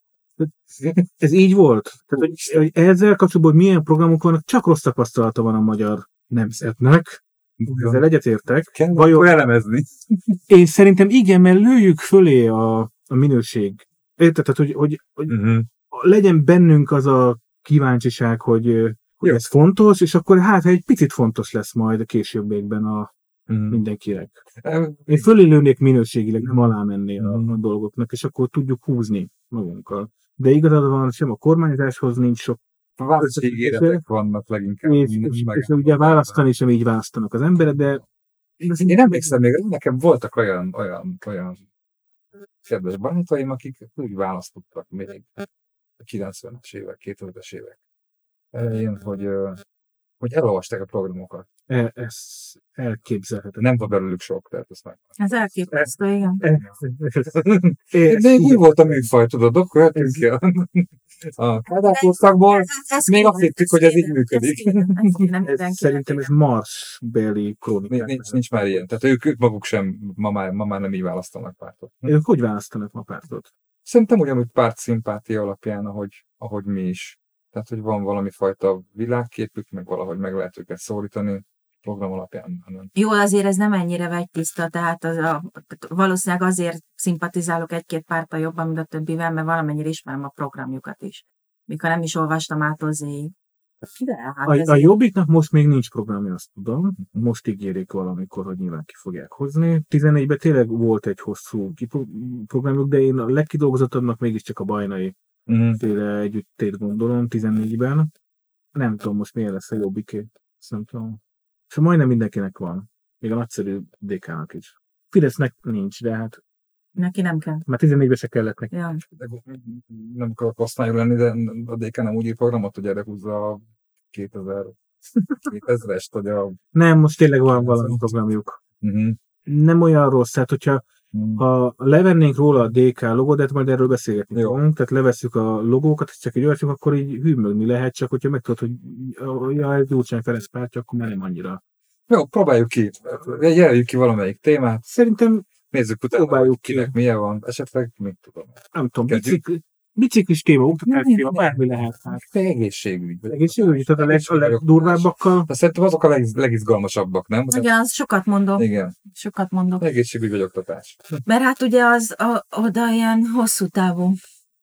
Ez így volt? Tehát, hogy, hogy ezzel kapcsolatban, hogy milyen programok vannak, csak rossz tapasztalata van a magyar nemzetnek. Ezzel egyetértek. Kell Vajon- elemezni. Én szerintem igen, mert lőjük fölé a, a minőség. Érted? Tehát, hogy, hogy, hogy Uh-huh. legyen bennünk az a kíváncsiság, hogy, hogy Jó. ez fontos, és akkor hát egy picit fontos lesz majd a későbbiekben a Uh-huh. mindenkinek. Én fölé lőnék minőségileg, nem alá menni a, a dolgoknak, és akkor tudjuk húzni magunkkal. De igazad van, sem a kormányzáshoz nincs sok, Választségéretek vannak leginkább. és, és, és ugye választani sem így választanak az emberek, de Én emlékszem még, nekem voltak olyan, olyan, olyan kedves barátaim, akik úgy választottak még a 90-es évek, 2000-es évek elején, hogy, hogy elolvasták a programokat. E- ez elképzelhetetlen. Nem volt belőlük sok, tehát ezt meg. Ez elképesztő, igen. É, De úgy volt a műfaj, tudod, akkor jöttünk ki a, a kádárkorszakból, Ez még azt hittük, hogy ez így működik. Ez ez ez, szerintem ez Mars-beli krónikák. nincs, nincs már ilyen. Tehát ők, ők maguk sem ma már, ma már nem így választanak pártot. Ők hogy választanak ma pártot? Szerintem ugyanúgy párt szimpátia alapján, ahogy, ahogy mi is. Tehát, hogy van valami fajta világképük, meg valahogy meg lehet őket szólítani. Program alapján. hanem- Jó, azért ez nem ennyire vegytiszta, tehát az a, valószínűleg azért szimpatizálok egy-két párta jobban, mint a többivel, mert valamennyire ismerem a programjukat is. Mikor nem is olvastam át az De hát ez A, a Jobbiknak most még nincs programja, azt tudom. Most ígérik valamikor, hogy nyilván ki fogják hozni. 14-ben tényleg volt egy hosszú programjuk, de én a legkidolgozottabbnak mégiscsak a bajnai Mhm. féle együttét gondolom 14-ben. Nem tudom most milyen lesz a Jobbiké. Azt nem tudom. És majdnem mindenkinek van. Még a nagyszerű DK-nak is. Fidesznek nincs, de hát neki nem kell. már 14-ben se kellett neki. Ja. Nem akarok használni lenni, de a DK nem úgy ír programot, hogy erre húzza a 2000 2000-est, hogy a... Nem, most tényleg van valami programjuk. Uh-huh. Nem olyan rossz, tehát hogyha ha levennénk róla a DK de hát majd erről beszélgetni Jó. fogunk, tehát levesszük a logókat, és csak egy olyat, akkor így hűmögni lehet, csak hogyha megtudod, hogy ja, ez Gyurcsány Ferenc pártja, akkor már nem annyira. Jó, próbáljuk ki. Jelöljük ki valamelyik témát, Szerintem, nézzük utána, Próbáljuk hogy ki. kinek milyen van, esetleg mit tudom. nem tudom, bicikli, biciklis téma, oktatás téma, bármi lehet. Hát. Egészségügy. vagy- Egészségügyi, tehát a, leg, a Egészségügy legdurvábbakkal. De szerintem azok a leg, legizgalmasabbak, nem? Igen, az sokat mondok. Igen, Sokat mondok. egészségügy vagy oktatás. Mert hát ugye az a, oda ilyen hosszú távú.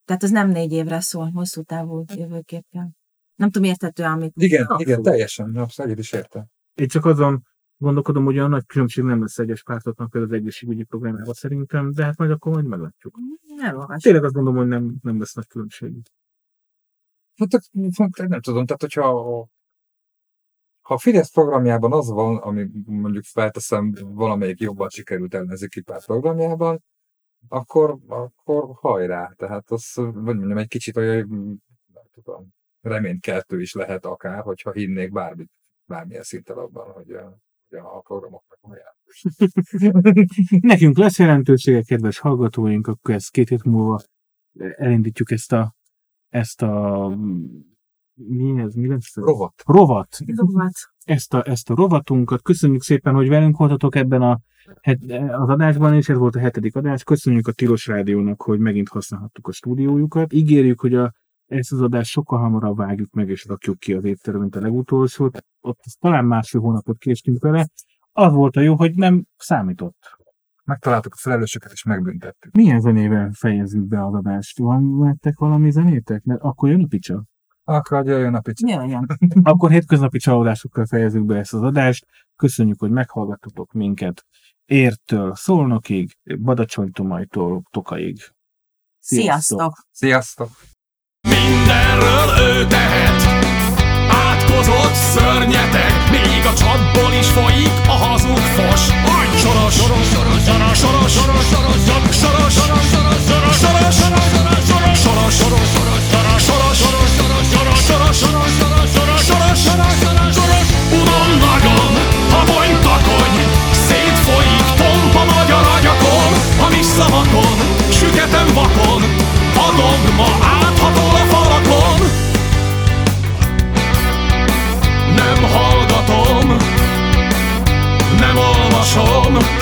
Tehát az nem négy évre szól, hosszú távú jövőképpen. Nem tudom, értető, amit... Igen, Abszolút. igen, teljesen, abszolút egyet is értem. Én csak azon gondolkodom, hogy olyan nagy különbség nem lesz egyes pártoknak például az egészségügyi programjában szerintem, de hát majd akkor majd meglátjuk. Elolvas. Tényleg azt gondolom, hogy nem, nem lesz nagy különbség. Hát tök- nem tudom, tehát hogyha ha a Fidesz programjában az van, ami mondjuk felteszem valamelyik jobban sikerült ellenzéki párt programjában, akkor, akkor hajrá. Tehát az, hogy mondjam, egy kicsit olyan, nem tudom, reménykeltő is lehet akár, hogyha hinnék bármit, bármilyen szinten abban, hogy a, programoknak van [laughs] Nekünk lesz jelentősége, kedves hallgatóink, akkor ezt két hét múlva elindítjuk ezt a ezt a mi ez, mi lesz? Rovat. Rovat. Rovat. Ezt a, ezt a rovatunkat. Köszönjük szépen, hogy velünk voltatok ebben a, az adásban, és ez volt a hetedik adás. Köszönjük a Tilos Rádiónak, hogy megint használhattuk a stúdiójukat. Ígérjük, hogy a, ezt az adást sokkal hamarabb vágjuk meg, és rakjuk ki az étterem, mint a legutolsót. Ott talán másfél hónapot késtünk vele. Az volt a jó, hogy nem számított. Megtaláltuk a felelősöket, és megbüntettük. Milyen zenével fejezzük be az adást? Van nektek valami zenétek? Mert akkor jön a picsa. Akkor jöjjön a picit. Jöjjön. [laughs] Akkor hétköznapi csalódásokkal fejezzük be ezt az adást. Köszönjük, hogy meghallgattatok minket. Értől Szolnokig, Badacsonytomajtól Tokaig. Sziasztok! Sziasztok! Mindenről ő tehet. Átkozott szörnyetek Még a csapból is folyik a hazug fos. Úgy soros, soros, soros, soros, soros, soros, soros, soros, soros, soros, soros, soros, soros, soros, soros, soros, soros, Szavakon, süketem vakon, a ma áthatol a falakon. Nem hallgatom Nem olvasom.